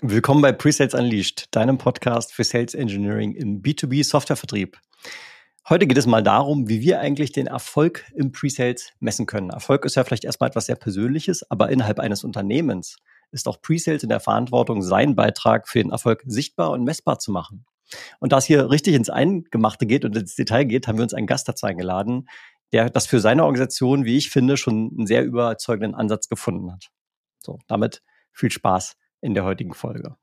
Willkommen bei Presales Unleashed, deinem Podcast für Sales Engineering im B2B Softwarevertrieb. Heute geht es mal darum, wie wir eigentlich den Erfolg im Presales messen können. Erfolg ist ja vielleicht erstmal etwas sehr Persönliches, aber innerhalb eines Unternehmens ist auch Presales in der Verantwortung, seinen Beitrag für den Erfolg sichtbar und messbar zu machen. Und da es hier richtig ins Eingemachte geht und ins Detail geht, haben wir uns einen Gast dazu eingeladen, der das für seine Organisation, wie ich finde, schon einen sehr überzeugenden Ansatz gefunden hat. So, damit viel Spaß in der heutigen Folge.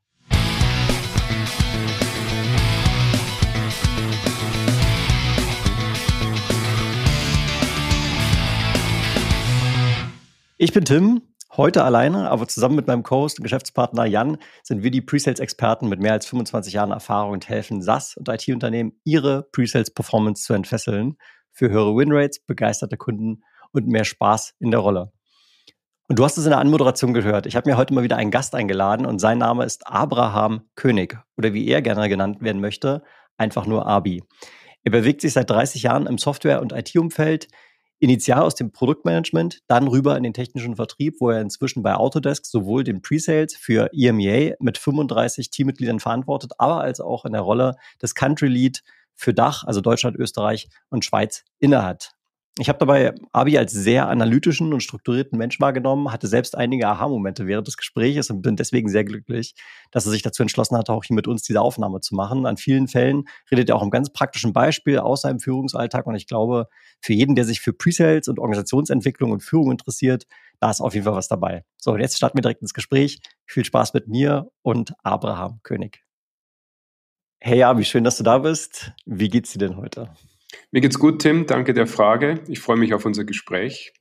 Ich bin Tim, heute alleine, aber zusammen mit meinem Co-Host und Geschäftspartner Jan sind wir die Presales-Experten mit mehr als 25 Jahren Erfahrung und helfen SaaS und IT-Unternehmen, ihre Presales-Performance zu entfesseln für höhere Winrates, begeisterte Kunden und mehr Spaß in der Rolle. Und du hast es in der Anmoderation gehört. Ich habe mir heute mal wieder einen Gast eingeladen und sein Name ist Abraham König oder wie er gerne genannt werden möchte, einfach nur Abi. Er bewegt sich seit 30 Jahren im Software- und IT-Umfeld, initial aus dem Produktmanagement, dann rüber in den technischen Vertrieb, wo er inzwischen bei Autodesk sowohl den Presales für EMEA mit 35 Teammitgliedern verantwortet, aber als auch in der Rolle des Country Lead für Dach, also Deutschland, Österreich und Schweiz innehat. Ich habe dabei Abi als sehr analytischen und strukturierten Mensch wahrgenommen, hatte selbst einige Aha-Momente während des Gesprächs und bin deswegen sehr glücklich, dass er sich dazu entschlossen hat, auch hier mit uns diese Aufnahme zu machen. An vielen Fällen redet er auch im ganz praktischen Beispiel aus seinem Führungsalltag und ich glaube, für jeden, der sich für Presales und Organisationsentwicklung und Führung interessiert, da ist auf jeden Fall was dabei. So, und jetzt starten wir direkt ins Gespräch. Viel Spaß mit mir und Abraham König. Hey Abi, schön, dass du da bist. Wie geht's dir denn heute? Mir geht's gut, Tim. Danke der Frage. Ich freue mich auf unser Gespräch.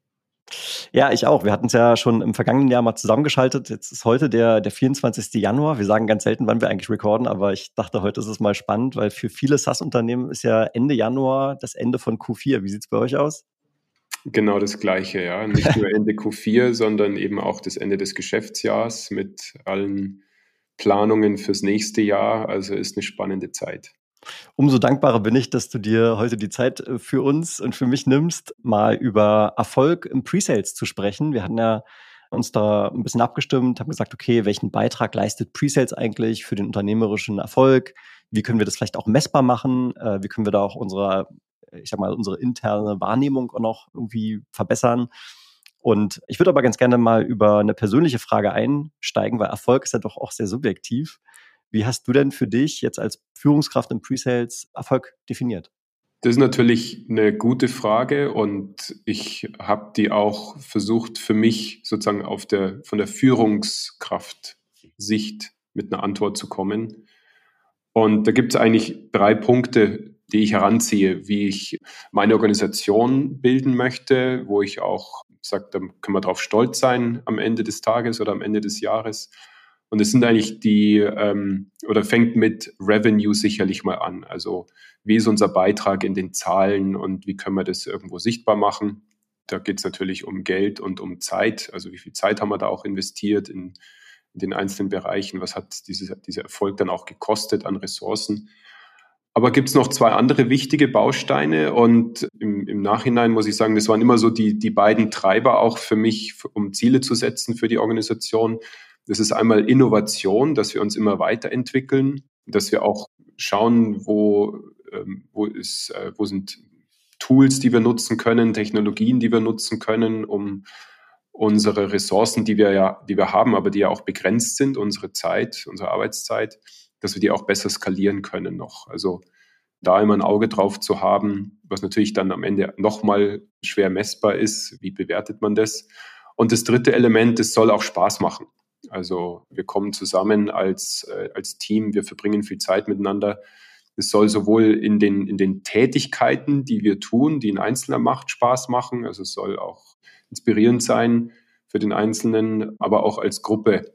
Ja, ich auch. Wir hatten es ja schon im vergangenen Jahr mal zusammengeschaltet. Jetzt ist heute der, der 24. Januar. Wir sagen ganz selten, wann wir eigentlich recorden, aber ich dachte, heute ist es mal spannend, weil für viele SaaS-Unternehmen ist ja Ende Januar das Ende von Q4. Wie sieht's bei euch aus? Genau das Gleiche, ja. Nicht nur Ende Q4, sondern eben auch das Ende des Geschäftsjahrs mit allen Planungen fürs nächste Jahr. Also ist eine spannende Zeit. Umso dankbarer bin ich, dass du dir heute die Zeit äh, für uns und für mich nimmst, mal über Erfolg im Presales zu sprechen. Wir hatten ja uns da ein bisschen abgestimmt, haben gesagt, okay, welchen Beitrag leistet Presales eigentlich für den unternehmerischen Erfolg? Wie können wir das vielleicht auch messbar machen? Äh, wie können wir da auch unsere, ich sag mal, unsere interne Wahrnehmung auch noch irgendwie verbessern? Und ich würde aber ganz gerne mal über eine persönliche Frage einsteigen, weil Erfolg ist ja doch auch sehr subjektiv. Wie hast du denn für dich jetzt als Führungskraft im Presales Erfolg definiert? Das ist natürlich eine gute Frage und ich habe die auch versucht für mich sozusagen auf der, von der Führungskraft-Sicht mit einer Antwort zu kommen. Und da gibt es eigentlich drei Punkte, die ich heranziehe, wie ich meine Organisation bilden möchte, wo ich auch sage, da können wir darauf stolz sein am Ende des Tages oder am Ende des Jahres. Und es sind eigentlich die, ähm, oder fängt mit Revenue sicherlich mal an. Also wie ist unser Beitrag in den Zahlen und wie können wir das irgendwo sichtbar machen? Da geht es natürlich um Geld und um Zeit. Also wie viel Zeit haben wir da auch investiert in, in den einzelnen Bereichen? Was hat diese, dieser Erfolg dann auch gekostet an Ressourcen? Aber gibt es noch zwei andere wichtige Bausteine und im, im, Nachhinein muss ich sagen, das waren immer so die, die beiden Treiber auch für mich, um Ziele zu setzen für die Organisation. Das ist einmal Innovation, dass wir uns immer weiterentwickeln, dass wir auch schauen, wo, ähm, wo, ist, äh, wo sind Tools, die wir nutzen können, Technologien, die wir nutzen können, um unsere Ressourcen, die wir ja, die wir haben, aber die ja auch begrenzt sind, unsere Zeit, unsere Arbeitszeit, dass wir die auch besser skalieren können noch. Also da immer ein Auge drauf zu haben, was natürlich dann am Ende nochmal schwer messbar ist. Wie bewertet man das? Und das dritte Element, es soll auch Spaß machen. Also wir kommen zusammen als, äh, als Team, wir verbringen viel Zeit miteinander. Es soll sowohl in den, in den Tätigkeiten, die wir tun, die ein Einzelner macht, Spaß machen. Also es soll auch inspirierend sein für den Einzelnen, aber auch als Gruppe.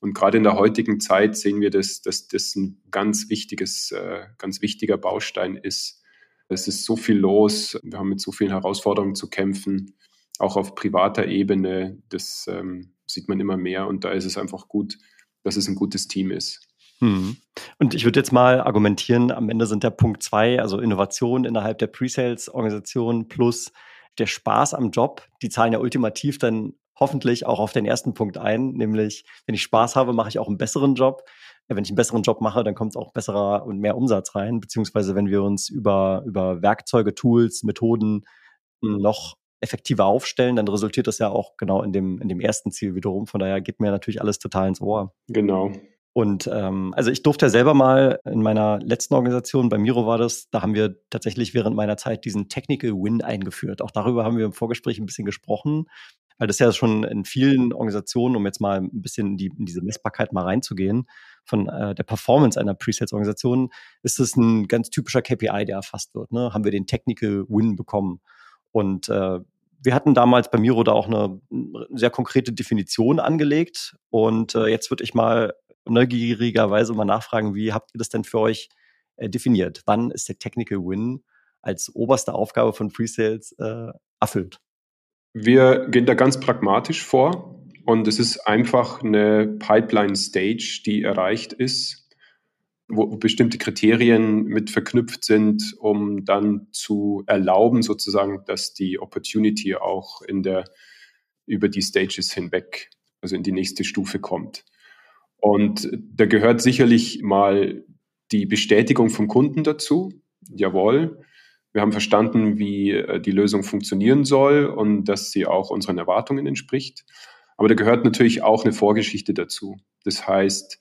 Und gerade in der heutigen Zeit sehen wir, dass, das ein ganz wichtiges, äh, ganz wichtiger Baustein ist. Es ist so viel los. Wir haben mit so vielen Herausforderungen zu kämpfen, auch auf privater Ebene. Das ähm, sieht man immer mehr und da ist es einfach gut, dass es ein gutes Team ist. Hm. Und ich würde jetzt mal argumentieren, am Ende sind der Punkt zwei, also Innovation innerhalb der Pre-Sales-Organisation plus der Spaß am Job, die zahlen ja ultimativ dann hoffentlich auch auf den ersten Punkt ein, nämlich wenn ich Spaß habe, mache ich auch einen besseren Job. Wenn ich einen besseren Job mache, dann kommt auch besserer und mehr Umsatz rein, beziehungsweise wenn wir uns über, über Werkzeuge, Tools, Methoden noch effektiver aufstellen, dann resultiert das ja auch genau in dem, in dem ersten Ziel wiederum. Von daher geht mir natürlich alles total ins Ohr. Genau. Und ähm, also ich durfte ja selber mal in meiner letzten Organisation, bei Miro war das, da haben wir tatsächlich während meiner Zeit diesen Technical Win eingeführt. Auch darüber haben wir im Vorgespräch ein bisschen gesprochen, weil das ja schon in vielen Organisationen, um jetzt mal ein bisschen in, die, in diese Messbarkeit mal reinzugehen, von äh, der Performance einer Presales-Organisation, ist es ein ganz typischer KPI, der erfasst wird. Ne? Haben wir den Technical Win bekommen? Und äh, wir hatten damals bei Miro da auch eine sehr konkrete Definition angelegt. Und äh, jetzt würde ich mal neugierigerweise mal nachfragen, wie habt ihr das denn für euch äh, definiert? Wann ist der Technical Win als oberste Aufgabe von Presales äh, erfüllt? Wir gehen da ganz pragmatisch vor und es ist einfach eine Pipeline Stage, die erreicht ist wo bestimmte Kriterien mit verknüpft sind, um dann zu erlauben, sozusagen, dass die Opportunity auch in der, über die Stages hinweg, also in die nächste Stufe kommt. Und da gehört sicherlich mal die Bestätigung vom Kunden dazu. Jawohl, wir haben verstanden, wie äh, die Lösung funktionieren soll und dass sie auch unseren Erwartungen entspricht. Aber da gehört natürlich auch eine Vorgeschichte dazu. Das heißt,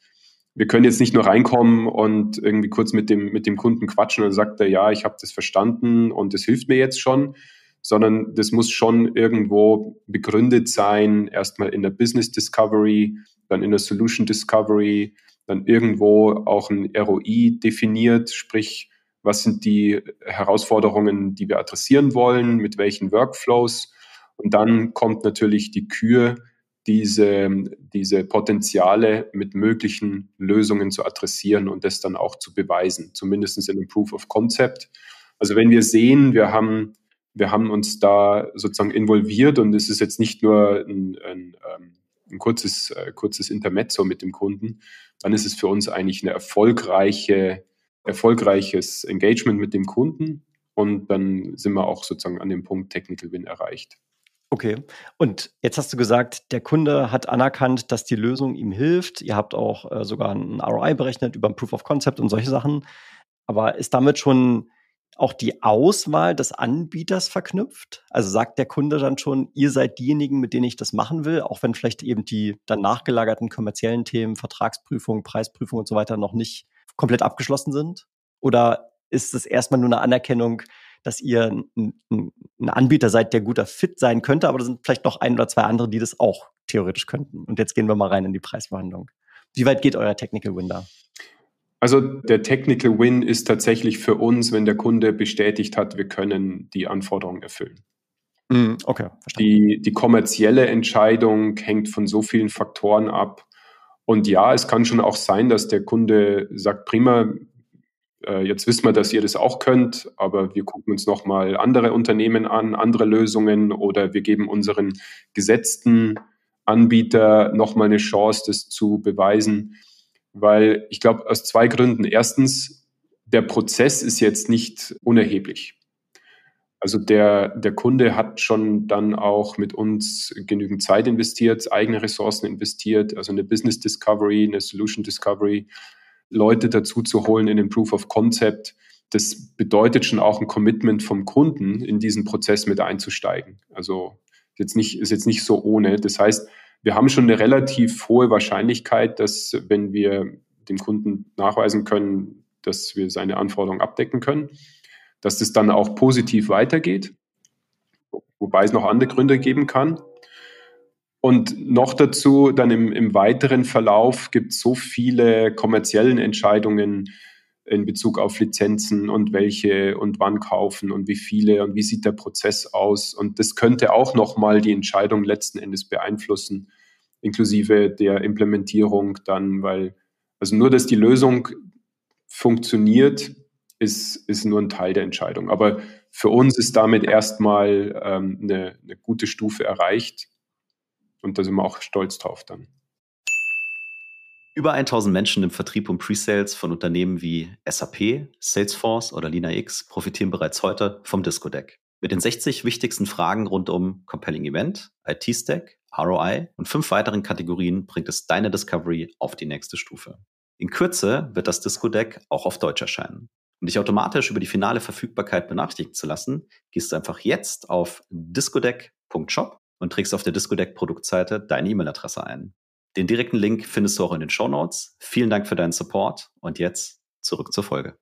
wir können jetzt nicht nur reinkommen und irgendwie kurz mit dem, mit dem Kunden quatschen und sagt er, ja, ich habe das verstanden und das hilft mir jetzt schon, sondern das muss schon irgendwo begründet sein, erstmal in der Business Discovery, dann in der Solution Discovery, dann irgendwo auch ein ROI definiert, sprich, was sind die Herausforderungen, die wir adressieren wollen, mit welchen Workflows. Und dann kommt natürlich die Kür, diese, diese Potenziale mit möglichen Lösungen zu adressieren und das dann auch zu beweisen, zumindest in einem Proof of Concept. Also wenn wir sehen, wir haben, wir haben uns da sozusagen involviert und es ist jetzt nicht nur ein, ein, ähm, ein kurzes, äh, kurzes Intermezzo mit dem Kunden, dann ist es für uns eigentlich eine erfolgreiche, erfolgreiches Engagement mit dem Kunden und dann sind wir auch sozusagen an dem Punkt Technical Win erreicht. Okay. Und jetzt hast du gesagt, der Kunde hat anerkannt, dass die Lösung ihm hilft. Ihr habt auch äh, sogar einen ROI berechnet über ein Proof of Concept und solche Sachen. Aber ist damit schon auch die Auswahl des Anbieters verknüpft? Also sagt der Kunde dann schon, ihr seid diejenigen, mit denen ich das machen will, auch wenn vielleicht eben die dann nachgelagerten kommerziellen Themen, Vertragsprüfung, Preisprüfung und so weiter noch nicht komplett abgeschlossen sind? Oder ist es erstmal nur eine Anerkennung, dass ihr ein, ein, Anbieter seid, der guter Fit sein könnte, aber da sind vielleicht noch ein oder zwei andere, die das auch theoretisch könnten. Und jetzt gehen wir mal rein in die Preisverhandlung. Wie weit geht euer Technical Win da? Also der Technical Win ist tatsächlich für uns, wenn der Kunde bestätigt hat, wir können die Anforderungen erfüllen. Mm, okay, verstanden. Die, die kommerzielle Entscheidung hängt von so vielen Faktoren ab. Und ja, es kann schon auch sein, dass der Kunde sagt, prima, äh, jetzt wissen wir, dass ihr das auch könnt, aber wir gucken uns nochmal andere Unternehmen an, andere Lösungen oder wir geben unseren gesetzten Anbieter nochmal eine Chance, das zu beweisen. Weil ich glaube, aus zwei Gründen. Erstens, der Prozess ist jetzt nicht unerheblich. Also der, der Kunde hat schon dann auch mit uns genügend Zeit investiert, eigene Ressourcen investiert, also eine Business Discovery, eine Solution Discovery Leute dazu zu holen in den Proof of Concept, das bedeutet schon auch ein Commitment vom Kunden, in diesen Prozess mit einzusteigen. Also jetzt nicht, ist jetzt nicht so ohne. Das heißt, wir haben schon eine relativ hohe Wahrscheinlichkeit, dass wenn wir dem Kunden nachweisen können, dass wir seine Anforderungen abdecken können, dass das dann auch positiv weitergeht, wobei es noch andere Gründe geben kann. Und noch dazu, dann im, im weiteren Verlauf gibt es so viele kommerziellen Entscheidungen in Bezug auf Lizenzen und welche und wann kaufen und wie viele und wie sieht der Prozess aus. Und das könnte auch nochmal die Entscheidung letzten Endes beeinflussen, inklusive der Implementierung dann, weil also nur, dass die Lösung funktioniert, ist, ist nur ein Teil der Entscheidung. Aber für uns ist damit erstmal ähm, eine, eine gute Stufe erreicht und da sind wir auch stolz drauf dann. Über 1000 Menschen im Vertrieb und Presales von Unternehmen wie SAP, Salesforce oder LinaX profitieren bereits heute vom Disco Deck. Mit den 60 wichtigsten Fragen rund um Compelling Event, IT-Stack, ROI und fünf weiteren Kategorien bringt es deine Discovery auf die nächste Stufe. In Kürze wird das Disco-Deck auch auf Deutsch erscheinen. Um dich automatisch über die finale Verfügbarkeit benachrichtigen zu lassen, gehst du einfach jetzt auf discodeck.shop und trägst auf der Discodeck-Produktseite deine E-Mail-Adresse ein. Den direkten Link findest du auch in den Show Notes. Vielen Dank für deinen Support und jetzt zurück zur Folge.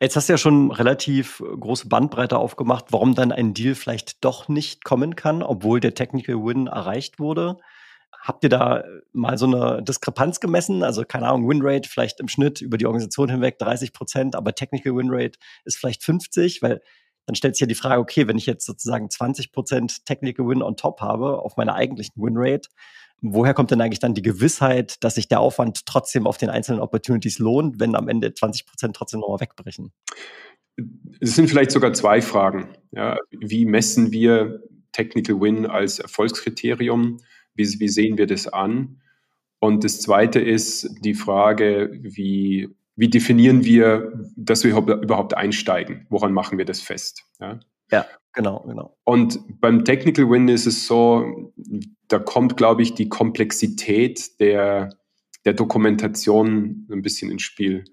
Jetzt hast du ja schon relativ große Bandbreite aufgemacht, warum dann ein Deal vielleicht doch nicht kommen kann, obwohl der Technical Win erreicht wurde. Habt ihr da mal so eine Diskrepanz gemessen? Also keine Ahnung, Winrate vielleicht im Schnitt über die Organisation hinweg 30 Prozent, aber Technical Winrate ist vielleicht 50, weil dann stellt sich ja die Frage, okay, wenn ich jetzt sozusagen 20 Prozent Technical Win on top habe auf meiner eigentlichen Winrate, woher kommt denn eigentlich dann die Gewissheit, dass sich der Aufwand trotzdem auf den einzelnen Opportunities lohnt, wenn am Ende 20 Prozent trotzdem nochmal wegbrechen? Es sind vielleicht sogar zwei Fragen. Ja, wie messen wir Technical Win als Erfolgskriterium? Wie, wie sehen wir das an? Und das Zweite ist die Frage, wie, wie definieren wir, dass wir überhaupt einsteigen? Woran machen wir das fest? Ja, ja genau, genau. Und beim Technical Win ist es so, da kommt, glaube ich, die Komplexität der, der Dokumentation ein bisschen ins Spiel.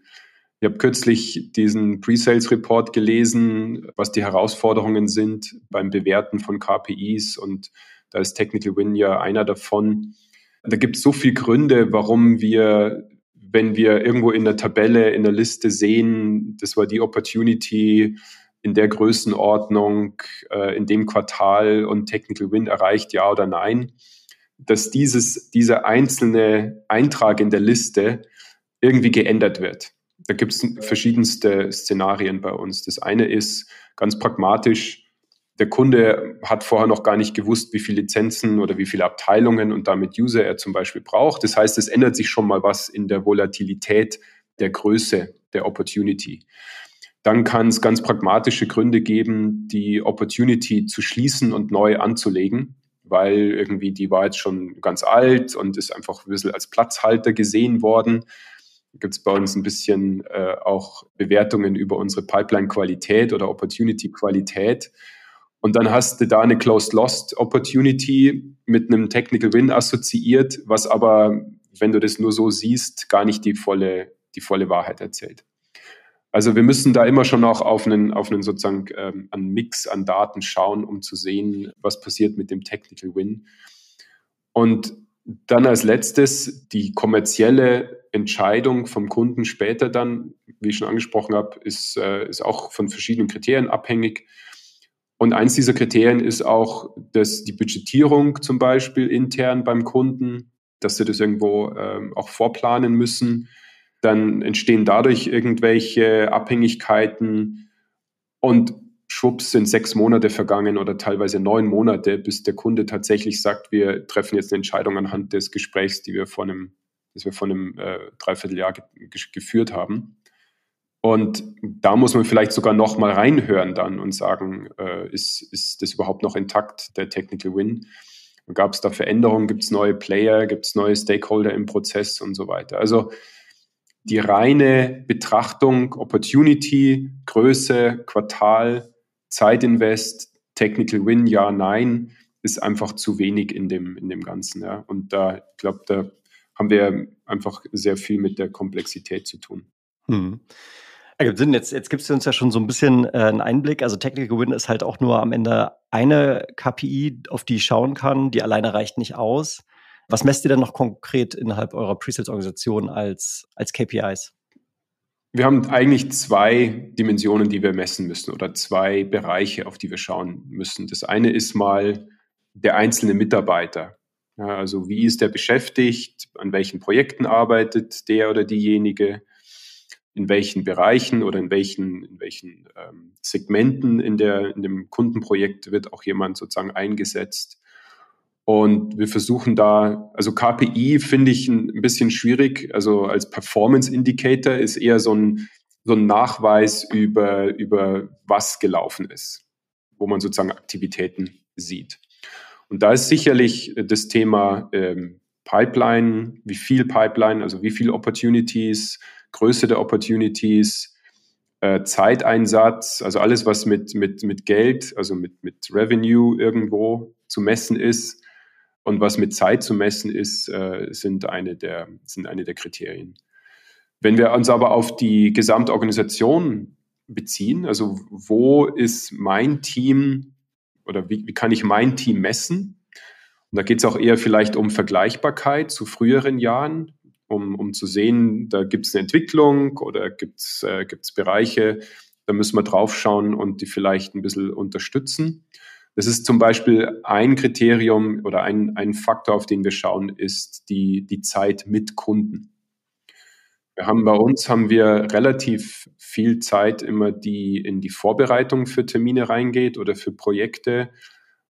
Ich habe kürzlich diesen Pre-Sales Report gelesen, was die Herausforderungen sind beim Bewerten von KPIs und da ist Technical Win ja einer davon. Da gibt es so viele Gründe, warum wir, wenn wir irgendwo in der Tabelle, in der Liste sehen, das war die Opportunity in der Größenordnung, äh, in dem Quartal und Technical Win erreicht, ja oder nein, dass dieses, dieser einzelne Eintrag in der Liste irgendwie geändert wird. Da gibt es verschiedenste Szenarien bei uns. Das eine ist ganz pragmatisch, der Kunde hat vorher noch gar nicht gewusst, wie viele Lizenzen oder wie viele Abteilungen und damit User er zum Beispiel braucht. Das heißt, es ändert sich schon mal was in der Volatilität der Größe der Opportunity. Dann kann es ganz pragmatische Gründe geben, die Opportunity zu schließen und neu anzulegen, weil irgendwie die war jetzt schon ganz alt und ist einfach ein bisschen als Platzhalter gesehen worden. Gibt es bei uns ein bisschen äh, auch Bewertungen über unsere Pipeline-Qualität oder Opportunity-Qualität. Und dann hast du da eine Closed Lost Opportunity mit einem Technical Win assoziiert, was aber, wenn du das nur so siehst, gar nicht die volle, die volle Wahrheit erzählt. Also wir müssen da immer schon auch auf einen, auf einen sozusagen ähm, einen Mix an Daten schauen, um zu sehen, was passiert mit dem Technical Win. Und dann als letztes die kommerzielle Entscheidung vom Kunden später dann, wie ich schon angesprochen habe, ist, äh, ist auch von verschiedenen Kriterien abhängig. Und eins dieser Kriterien ist auch, dass die Budgetierung zum Beispiel intern beim Kunden, dass sie das irgendwo ähm, auch vorplanen müssen. Dann entstehen dadurch irgendwelche Abhängigkeiten und schwupps sind sechs Monate vergangen oder teilweise neun Monate, bis der Kunde tatsächlich sagt, wir treffen jetzt eine Entscheidung anhand des Gesprächs, die wir vor einem, das wir vor einem äh, Dreivierteljahr ge geführt haben. Und da muss man vielleicht sogar noch mal reinhören dann und sagen, äh, ist, ist das überhaupt noch intakt, der Technical Win? Gab es da Veränderungen? Gibt es neue Player? Gibt es neue Stakeholder im Prozess und so weiter? Also die reine Betrachtung, Opportunity, Größe, Quartal, Zeitinvest, Technical Win, ja, nein, ist einfach zu wenig in dem, in dem Ganzen. Ja. Und da, ich glaube, da haben wir einfach sehr viel mit der Komplexität zu tun. Hm. Ergibt Sinn. Jetzt, jetzt gibst du uns ja schon so ein bisschen äh, einen Einblick. Also Technical Win ist halt auch nur am Ende eine KPI, auf die ich schauen kann. Die alleine reicht nicht aus. Was messt ihr denn noch konkret innerhalb eurer Presales-Organisation als, als KPIs? Wir haben eigentlich zwei Dimensionen, die wir messen müssen oder zwei Bereiche, auf die wir schauen müssen. Das eine ist mal der einzelne Mitarbeiter. Ja, also wie ist der beschäftigt? An welchen Projekten arbeitet der oder diejenige? In welchen Bereichen oder in welchen, in welchen ähm, Segmenten in, der, in dem Kundenprojekt wird auch jemand sozusagen eingesetzt. Und wir versuchen da, also KPI finde ich ein bisschen schwierig. Also als Performance Indicator ist eher so ein, so ein Nachweis über, über was gelaufen ist, wo man sozusagen Aktivitäten sieht. Und da ist sicherlich das Thema ähm, Pipeline, wie viel Pipeline, also wie viele Opportunities, Größe der Opportunities, äh, Zeiteinsatz, also alles, was mit, mit, mit Geld, also mit, mit Revenue irgendwo zu messen ist Und was mit Zeit zu messen ist, äh, sind, eine der, sind eine der Kriterien. Wenn wir uns aber auf die Gesamtorganisation beziehen, also wo ist mein Team oder wie, wie kann ich mein Team messen? Und da geht es auch eher vielleicht um Vergleichbarkeit zu früheren Jahren, um, um zu sehen, da gibt es eine Entwicklung oder gibt es äh, Bereiche, da müssen wir draufschauen und die vielleicht ein bisschen unterstützen. Das ist zum Beispiel ein Kriterium oder ein, ein Faktor, auf den wir schauen, ist die, die Zeit mit Kunden. Wir haben bei uns haben wir relativ viel Zeit immer, die in die Vorbereitung für Termine reingeht oder für Projekte,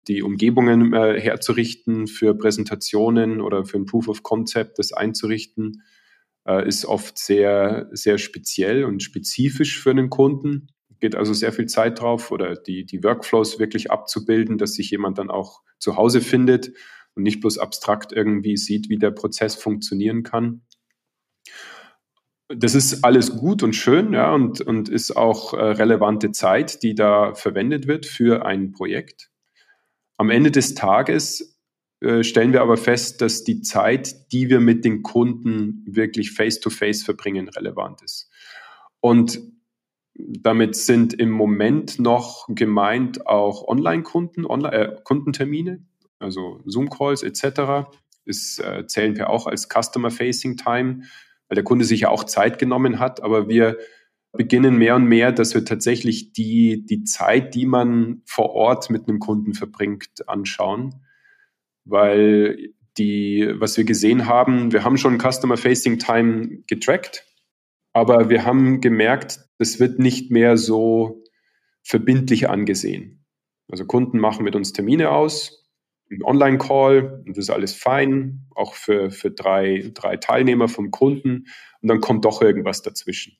die Umgebungen äh, herzurichten, für Präsentationen oder für ein Proof of Concept, das einzurichten, äh, ist oft sehr, sehr speziell und spezifisch für einen Kunden. Geht also sehr viel Zeit drauf oder die, die Workflows wirklich abzubilden, dass sich jemand dann auch zu Hause findet und nicht bloß abstrakt irgendwie sieht, wie der Prozess funktionieren kann das ist alles gut und schön, ja, und, und ist auch äh, relevante Zeit, die da verwendet wird für ein Projekt. Am Ende des Tages äh, stellen wir aber fest, dass die Zeit, die wir mit den Kunden wirklich face-to-face -face verbringen, relevant ist. Und damit sind im Moment noch gemeint auch Online-Kunden, Online, äh, Kundentermine, also Zoom-Calls etc. Das äh, zählen wir auch als Customer-Facing-Time weil der Kunde sich ja auch Zeit genommen hat, aber wir beginnen mehr und mehr, dass wir tatsächlich die, die Zeit, die man vor Ort mit einem Kunden verbringt, anschauen. Weil die, was wir gesehen haben, wir haben schon Customer Facing Time getrackt, aber wir haben gemerkt, das wird nicht mehr so verbindlich angesehen. Also Kunden machen mit uns Termine aus, ein Online-Call und das ist alles fein, auch für, für drei, drei Teilnehmer vom Kunden und dann kommt doch irgendwas dazwischen.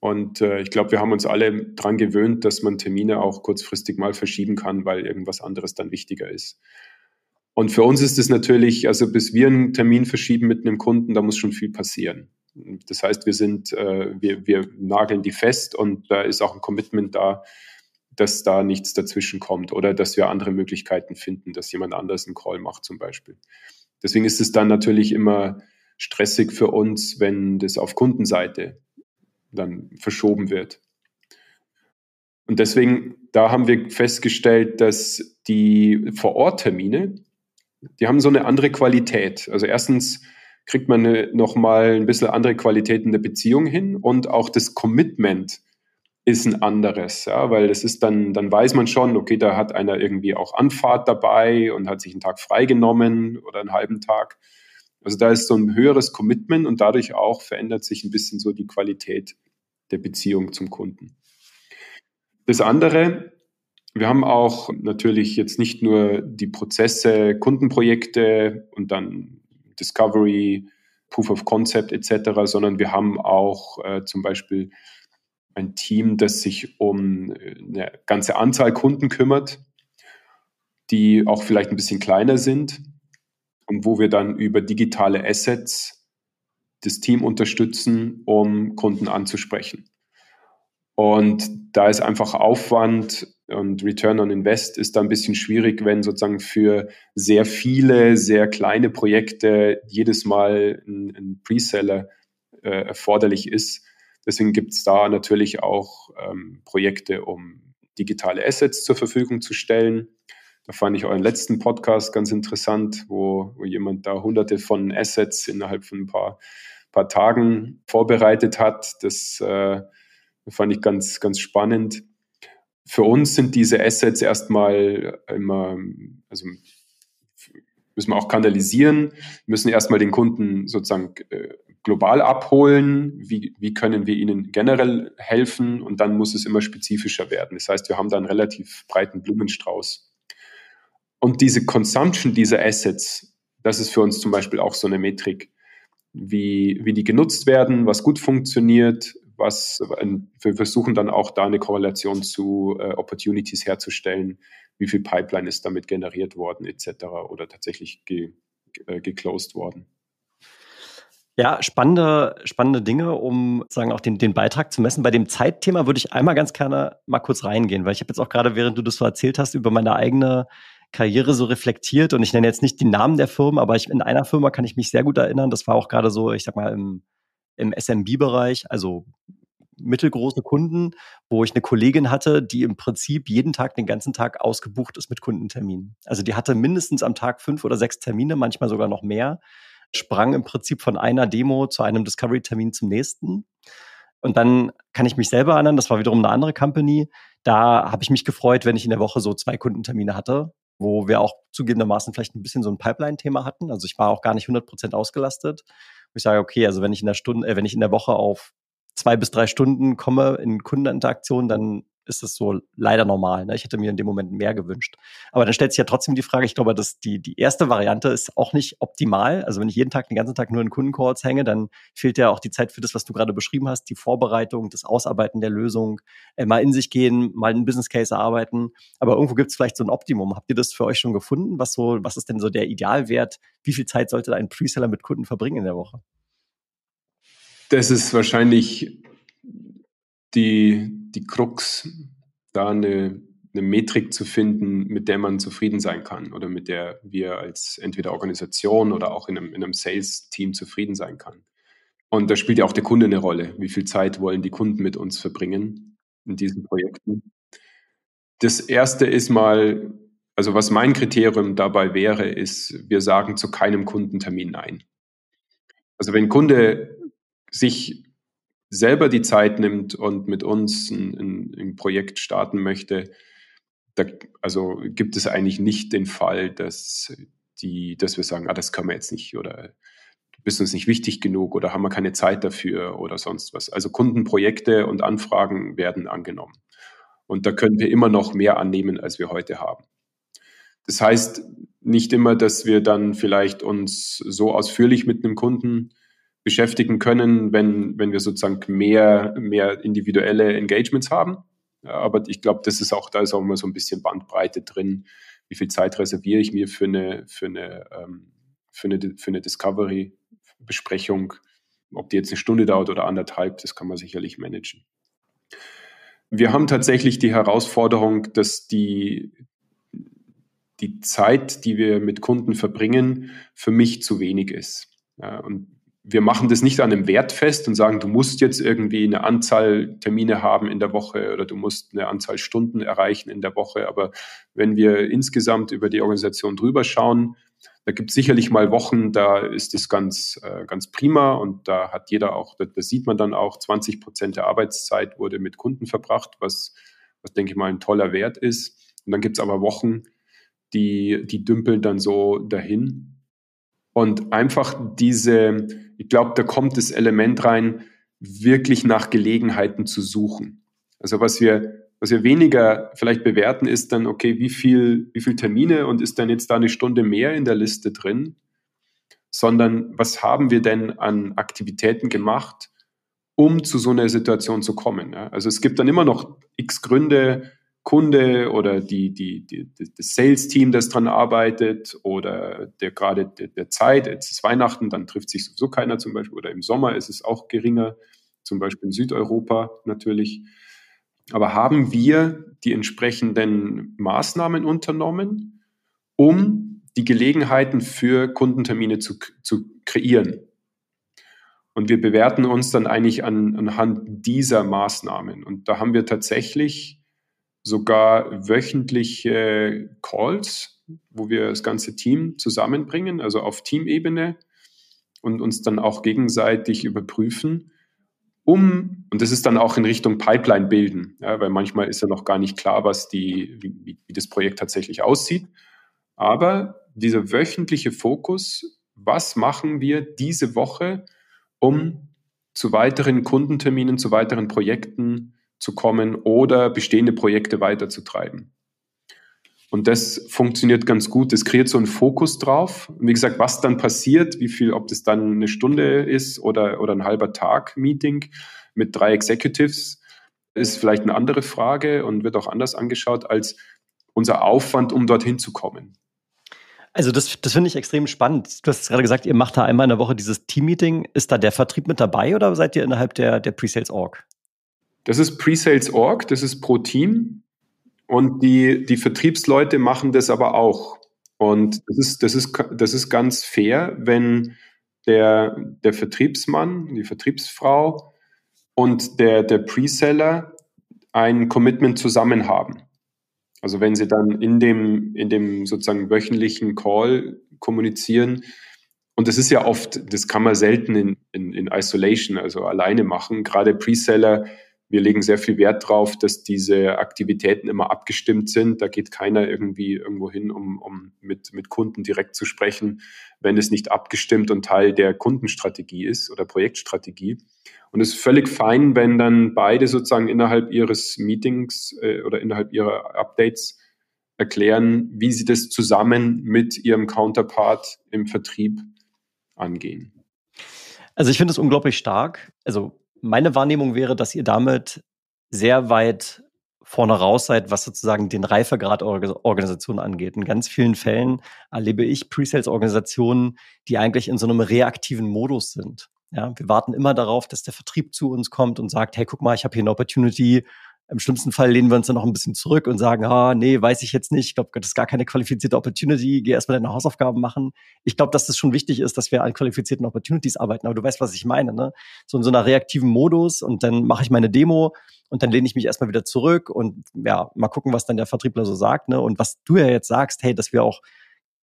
Und äh, ich glaube, wir haben uns alle daran gewöhnt, dass man Termine auch kurzfristig mal verschieben kann, weil irgendwas anderes dann wichtiger ist. Und für uns ist es natürlich, also bis wir einen Termin verschieben mit einem Kunden, da muss schon viel passieren. Das heißt, wir sind, äh, wir, wir nageln die fest und da ist auch ein Commitment da, dass da nichts dazwischen kommt oder dass wir andere Möglichkeiten finden, dass jemand anders einen Call macht zum Beispiel. Deswegen ist es dann natürlich immer stressig für uns, wenn das auf Kundenseite dann verschoben wird. Und deswegen, da haben wir festgestellt, dass die Vor-Ort-Termine, die haben so eine andere Qualität. Also erstens kriegt man nochmal ein bisschen andere Qualität in der Beziehung hin und auch das Commitment ist ein anderes, ja, weil das ist dann, dann weiß man schon, okay, da hat einer irgendwie auch Anfahrt dabei und hat sich einen Tag freigenommen oder einen halben Tag. Also da ist so ein höheres Commitment und dadurch auch verändert sich ein bisschen so die Qualität der Beziehung zum Kunden. Das andere, wir haben auch natürlich jetzt nicht nur die Prozesse, Kundenprojekte und dann Discovery, Proof of Concept etc., sondern wir haben auch äh, zum Beispiel ein Team, das sich um äh, eine ganze Anzahl Kunden kümmert, die auch vielleicht ein bisschen kleiner sind und wo wir dann über digitale Assets das Team unterstützen, um Kunden anzusprechen. Und da ist einfach Aufwand und Return on Invest ist da ein bisschen schwierig, wenn sozusagen für sehr viele, sehr kleine Projekte jedes Mal ein, ein Preseller äh, erforderlich ist Deswegen gibt es da natürlich auch ähm, Projekte, um digitale Assets zur Verfügung zu stellen. Da fand ich euren letzten Podcast ganz interessant, wo, wo jemand da hunderte von Assets innerhalb von ein paar, paar Tagen vorbereitet hat. Das äh, fand ich ganz, ganz spannend. Für uns sind diese Assets erstmal immer, also müssen wir auch kanalisieren, müssen erstmal den Kunden sozusagen äh, global abholen, wie, wie können wir ihnen generell helfen und dann muss es immer spezifischer werden. Das heißt, wir haben da einen relativ breiten Blumenstrauß. Und diese Consumption dieser Assets, das ist für uns zum Beispiel auch so eine Metrik, wie, wie die genutzt werden, was gut funktioniert, was wir versuchen dann auch da eine Korrelation zu äh, Opportunities herzustellen, wie viel Pipeline ist damit generiert worden etc. oder tatsächlich ge, äh, geclosed worden. Ja, spannende, spannende Dinge, um sagen auch den, den Beitrag zu messen. Bei dem Zeitthema würde ich einmal ganz gerne mal kurz reingehen, weil ich habe jetzt auch gerade, während du das so erzählt hast, über meine eigene Karriere so reflektiert und ich nenne jetzt nicht die Namen der Firmen, aber ich, in einer Firma kann ich mich sehr gut erinnern. Das war auch gerade so, ich sag mal, im, im SMB-Bereich, also mittelgroße Kunden, wo ich eine Kollegin hatte, die im Prinzip jeden Tag, den ganzen Tag ausgebucht ist mit Kundenterminen. Also die hatte mindestens am Tag fünf oder sechs Termine, manchmal sogar noch mehr, sprang im Prinzip von einer Demo zu einem Discovery-Termin zum nächsten. Und dann kann ich mich selber erinnern, das war wiederum eine andere Company. Da habe ich mich gefreut, wenn ich in der Woche so zwei Kundentermine hatte, wo wir auch zugegebenermaßen vielleicht ein bisschen so ein Pipeline-Thema hatten. Also ich war auch gar nicht 100 Prozent ausgelastet. ich sage, okay, also wenn ich in der Stunde, äh, wenn ich in der Woche auf zwei bis drei Stunden komme in Kundeninteraktion, dann ist es so leider normal. Ne? Ich hätte mir in dem Moment mehr gewünscht. Aber dann stellt sich ja trotzdem die Frage, ich glaube, dass die, die erste Variante ist auch nicht optimal. Also wenn ich jeden Tag, den ganzen Tag nur in Kundencalls hänge, dann fehlt ja auch die Zeit für das, was du gerade beschrieben hast, die Vorbereitung, das Ausarbeiten der Lösung, äh, mal in sich gehen, mal einen Business Case erarbeiten. Aber irgendwo gibt es vielleicht so ein Optimum. Habt ihr das für euch schon gefunden? Was so, was ist denn so der Idealwert? Wie viel Zeit sollte ein Preseller mit Kunden verbringen in der Woche? Das ist wahrscheinlich die, die Krux, da eine, eine Metrik zu finden, mit der man zufrieden sein kann oder mit der wir als entweder Organisation oder auch in einem, in einem Sales-Team zufrieden sein kann. Und da spielt ja auch der Kunde eine Rolle. Wie viel Zeit wollen die Kunden mit uns verbringen in diesen Projekten? Das erste ist mal, also was mein Kriterium dabei wäre, ist, wir sagen zu keinem Kundentermin nein. Also wenn Kunde sich selber die Zeit nimmt und mit uns ein, ein, ein Projekt starten möchte, da, also gibt es eigentlich nicht den Fall, dass, die, dass wir sagen, ah, das können wir jetzt nicht oder du bist uns nicht wichtig genug oder haben wir keine Zeit dafür oder sonst was. Also Kundenprojekte und Anfragen werden angenommen. Und da können wir immer noch mehr annehmen, als wir heute haben. Das heißt nicht immer, dass wir dann vielleicht uns so ausführlich mit einem Kunden beschäftigen können, wenn, wenn wir sozusagen mehr, mehr individuelle Engagements haben. Aber ich glaube, das ist auch, da ist auch immer so ein bisschen Bandbreite drin. Wie viel Zeit reserviere ich mir für eine, für eine, ähm, für eine, für eine Discovery-Besprechung? Ob die jetzt eine Stunde dauert oder anderthalb, das kann man sicherlich managen. Wir haben tatsächlich die Herausforderung, dass die, die Zeit, die wir mit Kunden verbringen, für mich zu wenig ist. Und wir machen das nicht an einem Wert fest und sagen, du musst jetzt irgendwie eine Anzahl Termine haben in der Woche oder du musst eine Anzahl Stunden erreichen in der Woche. Aber wenn wir insgesamt über die Organisation drüber schauen, da gibt es sicherlich mal Wochen, da ist es ganz, äh, ganz prima und da hat jeder auch, da, da sieht man dann auch, 20 Prozent der Arbeitszeit wurde mit Kunden verbracht, was, was denke ich mal ein toller Wert ist. Und dann gibt es aber Wochen, die, die dümpeln dann so dahin. Und einfach diese, ich glaube, da kommt das Element rein, wirklich nach Gelegenheiten zu suchen. Also was wir, was wir weniger vielleicht bewerten, ist dann, okay, wie viel, wie viel Termine und ist dann jetzt da eine Stunde mehr in der Liste drin? Sondern was haben wir denn an Aktivitäten gemacht, um zu so einer Situation zu kommen? Ja? Also es gibt dann immer noch x Gründe, Kunde oder die, die, die, das Sales-Team, das dran arbeitet oder der gerade der, der, Zeit, jetzt ist Weihnachten, dann trifft sich sowieso keiner zum Beispiel oder im Sommer ist es auch geringer, zum Beispiel in Südeuropa natürlich. Aber haben wir die entsprechenden Maßnahmen unternommen, um die Gelegenheiten für Kundentermine zu, zu kreieren? Und wir bewerten uns dann eigentlich an, anhand dieser Maßnahmen. Und da haben wir tatsächlich sogar wöchentliche Calls, wo wir das ganze Team zusammenbringen, also auf Teamebene und uns dann auch gegenseitig überprüfen, um, und das ist dann auch in Richtung Pipeline bilden, ja, weil manchmal ist ja noch gar nicht klar, was die, wie, wie das Projekt tatsächlich aussieht. Aber dieser wöchentliche Fokus, was machen wir diese Woche, um zu weiteren Kundenterminen, zu weiteren Projekten zu kommen oder bestehende Projekte weiterzutreiben. Und das funktioniert ganz gut. Das kreiert so einen Fokus drauf. Und wie gesagt, was dann passiert, wie viel, ob das dann eine Stunde ist oder, oder ein halber Tag Meeting mit drei Executives, ist vielleicht eine andere Frage und wird auch anders angeschaut als unser Aufwand, um dorthin zu kommen. Also das, das finde ich extrem spannend. Du hast gerade gesagt, ihr macht da einmal in der Woche dieses Team-Meeting. Ist da der Vertrieb mit dabei oder seid ihr innerhalb der, der Pre-Sales-Org? Das ist Pre-Sales Org, das ist pro Team. Und die, die Vertriebsleute machen das aber auch. Und das ist, das ist, das ist ganz fair, wenn der, der Vertriebsmann, die Vertriebsfrau und der, der Preseller ein Commitment zusammen haben. Also wenn sie dann in dem, in dem sozusagen wöchentlichen Call kommunizieren, und das ist ja oft, das kann man selten in, in, in Isolation, also alleine machen. Gerade Preseller wir legen sehr viel Wert darauf, dass diese Aktivitäten immer abgestimmt sind. Da geht keiner irgendwie irgendwo hin, um, um mit, mit Kunden direkt zu sprechen, wenn es nicht abgestimmt und Teil der Kundenstrategie ist oder Projektstrategie. Und es ist völlig fein, wenn dann beide sozusagen innerhalb ihres Meetings äh, oder innerhalb ihrer Updates erklären, wie sie das zusammen mit ihrem Counterpart im Vertrieb angehen. Also ich finde es unglaublich stark. Also meine Wahrnehmung wäre, dass ihr damit sehr weit vorne raus seid, was sozusagen den Reifegrad eurer Organisation angeht. In ganz vielen Fällen erlebe ich Pre-Sales-Organisationen, die eigentlich in so einem reaktiven Modus sind. Ja, wir warten immer darauf, dass der Vertrieb zu uns kommt und sagt, hey, guck mal, ich habe hier eine Opportunity, im schlimmsten Fall lehnen wir uns dann noch ein bisschen zurück und sagen, ah, nee, weiß ich jetzt nicht. Ich glaube, das ist gar keine qualifizierte Opportunity. Geh erstmal deine Hausaufgaben machen. Ich glaube, dass das schon wichtig ist, dass wir an qualifizierten Opportunities arbeiten. Aber du weißt, was ich meine, ne? So in so einer reaktiven Modus und dann mache ich meine Demo und dann lehne ich mich erstmal wieder zurück und ja, mal gucken, was dann der Vertriebler so sagt, ne? Und was du ja jetzt sagst, hey, dass wir auch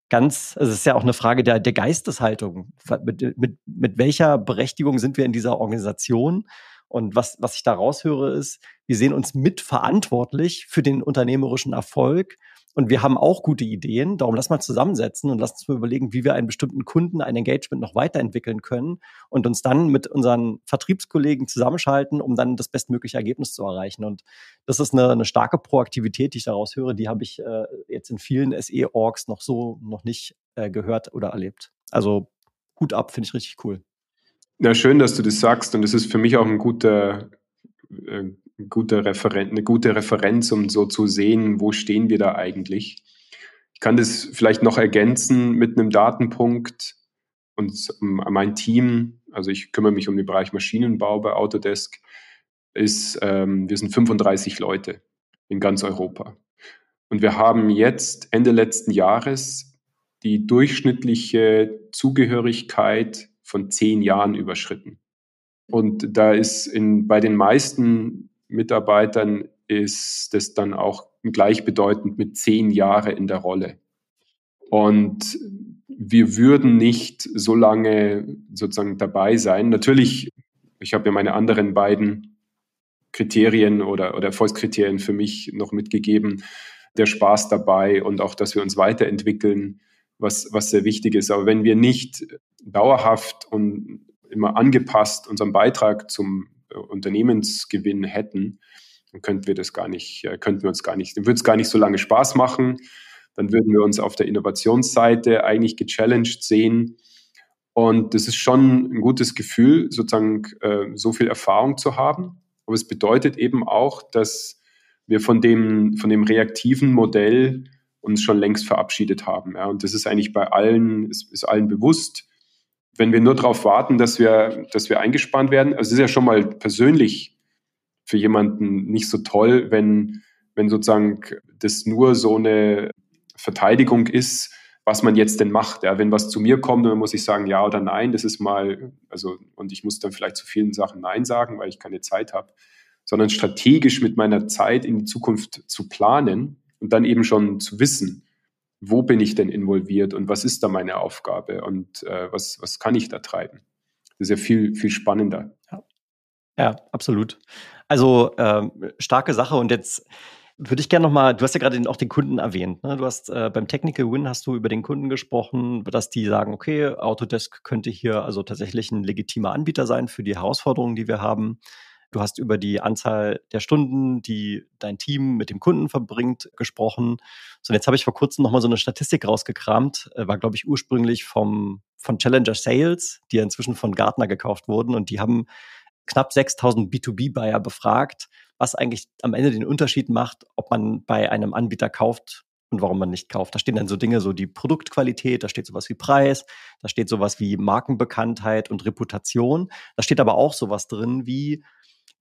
ganz, also es ist ja auch eine Frage der, der Geisteshaltung. Mit, mit, mit welcher Berechtigung sind wir in dieser Organisation? Und was, was ich da raushöre, ist, wir sehen uns mitverantwortlich für den unternehmerischen Erfolg. Und wir haben auch gute Ideen. Darum lass mal zusammensetzen und lass uns mal überlegen, wie wir einen bestimmten Kunden, ein Engagement noch weiterentwickeln können und uns dann mit unseren Vertriebskollegen zusammenschalten, um dann das bestmögliche Ergebnis zu erreichen. Und das ist eine, eine starke Proaktivität, die ich daraus höre. Die habe ich äh, jetzt in vielen SE-Orgs noch so noch nicht äh, gehört oder erlebt. Also Hut ab, finde ich richtig cool. Ja, schön, dass du das sagst. Und es ist für mich auch ein guter, äh, guter Referen eine gute Referenz, um so zu sehen, wo stehen wir da eigentlich. Ich kann das vielleicht noch ergänzen mit einem Datenpunkt. Und mein Team, also ich kümmere mich um den Bereich Maschinenbau bei Autodesk, ist, ähm, wir sind 35 Leute in ganz Europa. Und wir haben jetzt Ende letzten Jahres die durchschnittliche Zugehörigkeit von zehn Jahren überschritten. Und da ist in, bei den meisten Mitarbeitern ist das dann auch gleichbedeutend mit zehn Jahre in der Rolle. Und wir würden nicht so lange sozusagen dabei sein. Natürlich, ich habe ja meine anderen beiden Kriterien oder, oder Erfolgskriterien für mich noch mitgegeben. Der Spaß dabei und auch, dass wir uns weiterentwickeln, was, was sehr wichtig ist. Aber wenn wir nicht dauerhaft und immer angepasst unseren Beitrag zum äh, Unternehmensgewinn hätten, dann könnten wir das gar nicht, äh, könnten wir uns gar nicht, dann würde es gar nicht so lange Spaß machen. Dann würden wir uns auf der Innovationsseite eigentlich gechallenged sehen. Und das ist schon ein gutes Gefühl, sozusagen äh, so viel Erfahrung zu haben. Aber es bedeutet eben auch, dass wir von dem, von dem reaktiven Modell uns schon längst verabschiedet haben. Ja. Und das ist eigentlich bei allen, ist, ist allen bewusst wenn wir nur darauf warten, dass wir, dass wir eingespannt werden, also es ist ja schon mal persönlich für jemanden nicht so toll, wenn, wenn sozusagen das nur so eine Verteidigung ist, was man jetzt denn macht. Ja, wenn was zu mir kommt, dann muss ich sagen ja oder nein. Das ist mal, also, und ich muss dann vielleicht zu vielen Sachen Nein sagen, weil ich keine Zeit habe, sondern strategisch mit meiner Zeit in die Zukunft zu planen und dann eben schon zu wissen, wo bin ich denn involviert und was ist da meine Aufgabe und äh, was, was kann ich da treiben? Das ist ja viel, viel spannender. Ja, ja absolut. Also ähm, starke Sache und jetzt würde ich gerne nochmal, du hast ja gerade auch den Kunden erwähnt. Ne? Du hast äh, beim Technical Win hast du über den Kunden gesprochen, dass die sagen, okay, Autodesk könnte hier also tatsächlich ein legitimer Anbieter sein für die Herausforderungen, die wir haben. Du hast über die Anzahl der Stunden, die dein Team mit dem Kunden verbringt, gesprochen. So, und jetzt habe ich vor kurzem nochmal so eine Statistik rausgekramt, äh, war, glaube ich, ursprünglich vom, von Challenger Sales, die ja inzwischen von Gartner gekauft wurden und die haben knapp 6000 B2B-Buyer befragt, was eigentlich am Ende den Unterschied macht, ob man bei einem Anbieter kauft und warum man nicht kauft. Da stehen dann so Dinge, so die Produktqualität, da steht sowas wie Preis, da steht sowas wie Markenbekanntheit und Reputation. Da steht aber auch sowas drin wie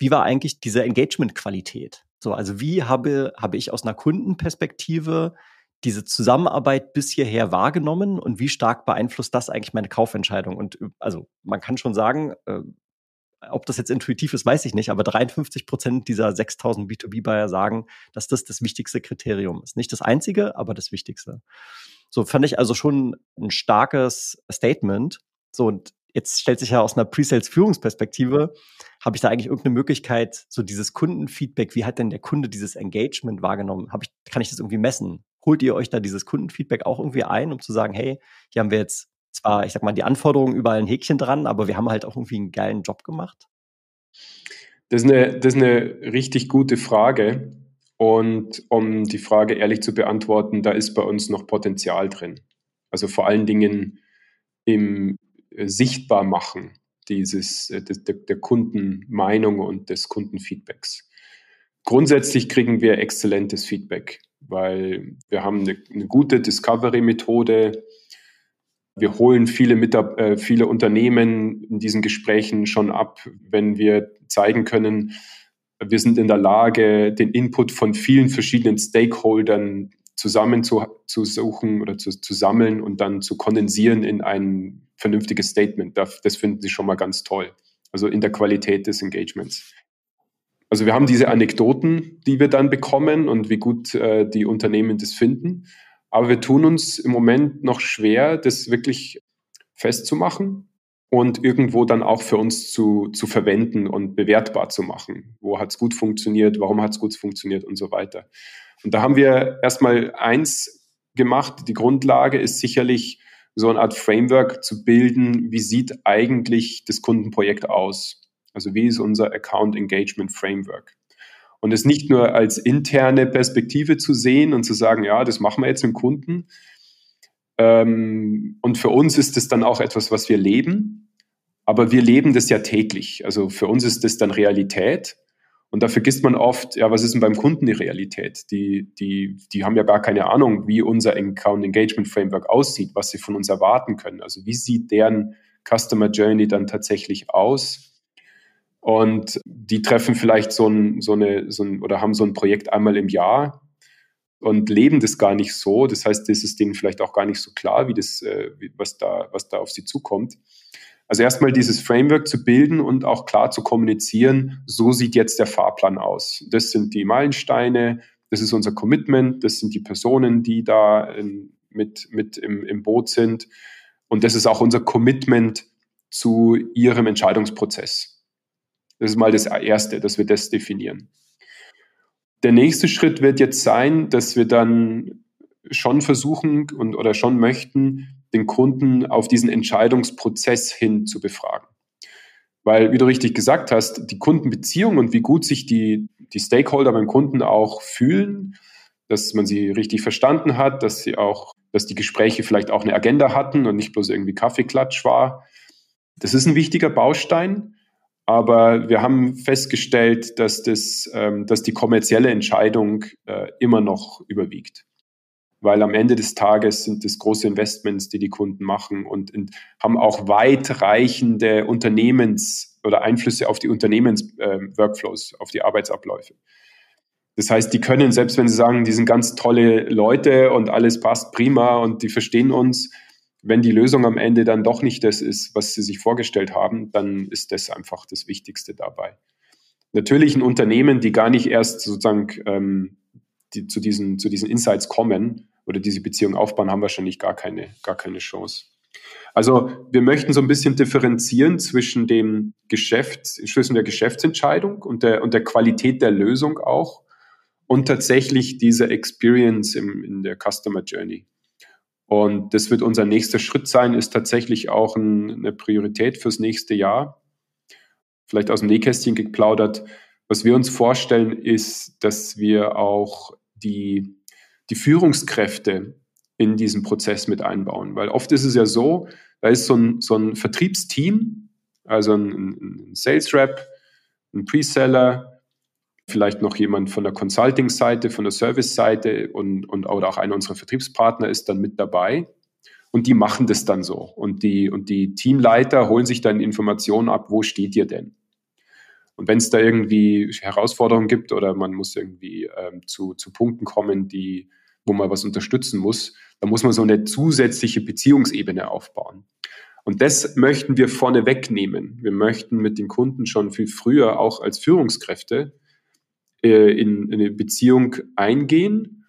wie war eigentlich diese Engagement-Qualität? So, also wie habe, habe ich aus einer Kundenperspektive diese Zusammenarbeit bis hierher wahrgenommen und wie stark beeinflusst das eigentlich meine Kaufentscheidung? Und also man kann schon sagen, äh, ob das jetzt intuitiv ist, weiß ich nicht, aber 53 Prozent dieser 6000 B2B-Buyer sagen, dass das das wichtigste Kriterium ist. Nicht das einzige, aber das wichtigste. So fand ich also schon ein starkes Statement. So, und jetzt stellt sich ja aus einer Pre-Sales-Führungsperspektive, habe ich da eigentlich irgendeine Möglichkeit, so dieses Kundenfeedback, wie hat denn der Kunde dieses Engagement wahrgenommen? Hab ich, kann ich das irgendwie messen? Holt ihr euch da dieses Kundenfeedback auch irgendwie ein, um zu sagen, hey, hier haben wir jetzt zwar, ich sag mal, die Anforderungen überall ein Häkchen dran, aber wir haben halt auch irgendwie einen geilen Job gemacht? Das ist eine, das ist eine richtig gute Frage. Und um die Frage ehrlich zu beantworten, da ist bei uns noch Potenzial drin. Also vor allen Dingen im äh, Sichtbarmachen dieses, äh, der, der Kundenmeinung und des Kundenfeedbacks. Grundsätzlich kriegen wir exzellentes Feedback, weil wir haben eine, eine gute Discovery-Methode, wir holen viele, Mitab äh, viele Unternehmen in diesen Gesprächen schon ab, wenn wir zeigen können, wir sind in der Lage, den Input von vielen verschiedenen Stakeholdern zusammenzusuchen oder zu, zu sammeln und dann zu kondensieren in ein vernünftiges Statement. Das, finden sie schon mal ganz toll. Also in der Qualität des Engagements. Also wir haben diese Anekdoten, die wir dann bekommen und wie gut äh, die Unternehmen das finden. Aber wir tun uns im Moment noch schwer, das wirklich festzumachen und irgendwo dann auch für uns zu, zu verwenden und bewertbar zu machen. Wo hat es gut funktioniert, warum hat es gut funktioniert und so weiter. Und da haben wir erstmal eins gemacht. Die Grundlage ist sicherlich so eine Art Framework zu bilden. Wie sieht eigentlich das Kundenprojekt aus? Also wie ist unser Account Engagement Framework? Und es nicht nur als interne Perspektive zu sehen und zu sagen, ja, das machen wir jetzt dem Kunden. Ähm, und für uns ist es dann auch etwas, was wir leben. Aber wir leben das ja täglich. Also für uns ist das dann Realität. Und da vergisst man oft, ja, was ist denn beim Kunden die Realität? Die, die, die haben ja gar keine Ahnung, wie unser Account Engagement Framework aussieht, was sie von uns erwarten können. Also wie sieht deren Customer Journey dann tatsächlich aus? Und die treffen vielleicht so ein, so eine, so ein, oder haben so ein Projekt einmal im Jahr und leben das gar nicht so. Das heißt, das ist denen vielleicht auch gar nicht so klar, wie das, äh, was da, was da auf sie zukommt. Also erstmal dieses Framework zu bilden und auch klar zu kommunizieren, so sieht jetzt der Fahrplan aus. Das sind die Meilensteine, das ist unser Commitment, das sind die Personen, die da in, mit, mit im, im Boot sind. Und das ist auch unser Commitment zu ihrem Entscheidungsprozess. Das ist mal das Erste, dass wir das definieren. Der nächste Schritt wird jetzt sein, dass wir dann schon versuchen und, oder schon möchten, den Kunden auf diesen Entscheidungsprozess hin zu befragen. Weil, wie du richtig gesagt hast, die Kundenbeziehung und wie gut sich die, die Stakeholder beim Kunden auch fühlen, dass man sie richtig verstanden hat, dass sie auch, dass die Gespräche vielleicht auch eine Agenda hatten und nicht bloß irgendwie Kaffeeklatsch war. Das ist ein wichtiger Baustein. Aber wir haben festgestellt, dass, das, ähm, dass die kommerzielle Entscheidung äh, immer noch überwiegt. Weil am Ende des Tages sind das große Investments, die die Kunden machen und in, haben auch weitreichende Unternehmens- oder Einflüsse auf die Unternehmens-Workflows, äh, auf die Arbeitsabläufe. Das heißt, die können, selbst wenn sie sagen, die sind ganz tolle Leute und alles passt prima und die verstehen uns, wenn die Lösung am Ende dann doch nicht das ist, was sie sich vorgestellt haben, dann ist das einfach das Wichtigste dabei. Natürlich ein Unternehmen, die gar nicht erst sozusagen ähm, die, zu, diesen, zu diesen Insights kommen oder diese Beziehung aufbauen, haben wahrscheinlich gar keine, gar keine Chance. Also wir möchten so ein bisschen differenzieren zwischen dem Geschäft, zwischen der Geschäftsentscheidung und der, und der Qualität der Lösung auch und tatsächlich dieser Experience im, in der Customer Journey. Und das wird unser nächster Schritt sein, ist tatsächlich auch ein, eine Priorität fürs nächste Jahr. Vielleicht aus dem Nähkästchen geplaudert. Was wir uns vorstellen, ist, dass wir auch die, die Führungskräfte in diesen Prozess mit einbauen. Weil oft ist es ja so, da ist so ein, so ein Vertriebsteam, also ein, ein Sales Rep, ein Preseller, vielleicht noch jemand von der Consulting-Seite, von der Service-Seite und, und oder auch einer unserer Vertriebspartner ist dann mit dabei. Und die machen das dann so. Und die, und die Teamleiter holen sich dann Informationen ab, wo steht ihr denn? Und wenn es da irgendwie Herausforderungen gibt oder man muss irgendwie ähm, zu, zu Punkten kommen, die, wo man was unterstützen muss, dann muss man so eine zusätzliche Beziehungsebene aufbauen. Und das möchten wir vorne wegnehmen. Wir möchten mit den Kunden schon viel früher auch als Führungskräfte äh, in, in eine Beziehung eingehen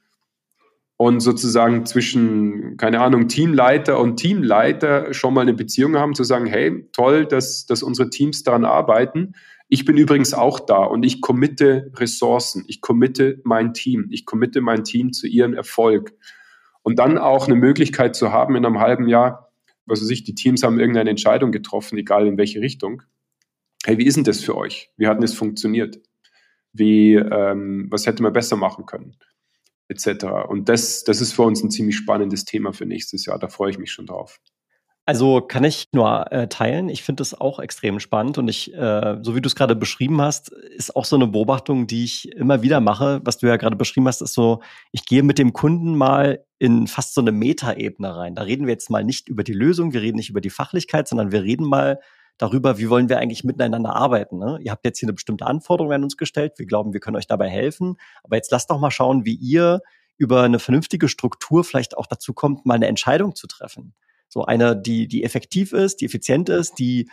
und sozusagen zwischen, keine Ahnung, Teamleiter und Teamleiter schon mal eine Beziehung haben, zu sagen, hey, toll, dass, dass unsere Teams daran arbeiten. Ich bin übrigens auch da und ich committe Ressourcen, ich committe mein Team, ich committe mein Team zu ihrem Erfolg. Und dann auch eine Möglichkeit zu haben in einem halben Jahr, was weiß ich, die Teams haben irgendeine Entscheidung getroffen, egal in welche Richtung. Hey, wie ist denn das für euch? Wie hat denn das funktioniert? Wie, ähm, was hätte man besser machen können? Etc. Und das, das ist für uns ein ziemlich spannendes Thema für nächstes Jahr. Da freue ich mich schon drauf. Also kann ich nur äh, teilen. Ich finde es auch extrem spannend und ich, äh, so wie du es gerade beschrieben hast, ist auch so eine Beobachtung, die ich immer wieder mache. Was du ja gerade beschrieben hast, ist so, ich gehe mit dem Kunden mal in fast so eine Metaebene rein. Da reden wir jetzt mal nicht über die Lösung, wir reden nicht über die Fachlichkeit, sondern wir reden mal darüber, wie wollen wir eigentlich miteinander arbeiten. Ne? Ihr habt jetzt hier eine bestimmte Anforderung an uns gestellt. Wir glauben, wir können euch dabei helfen. Aber jetzt lasst doch mal schauen, wie ihr über eine vernünftige Struktur vielleicht auch dazu kommt, mal eine Entscheidung zu treffen. So eine, die, die effektiv ist, die effizient ist, die,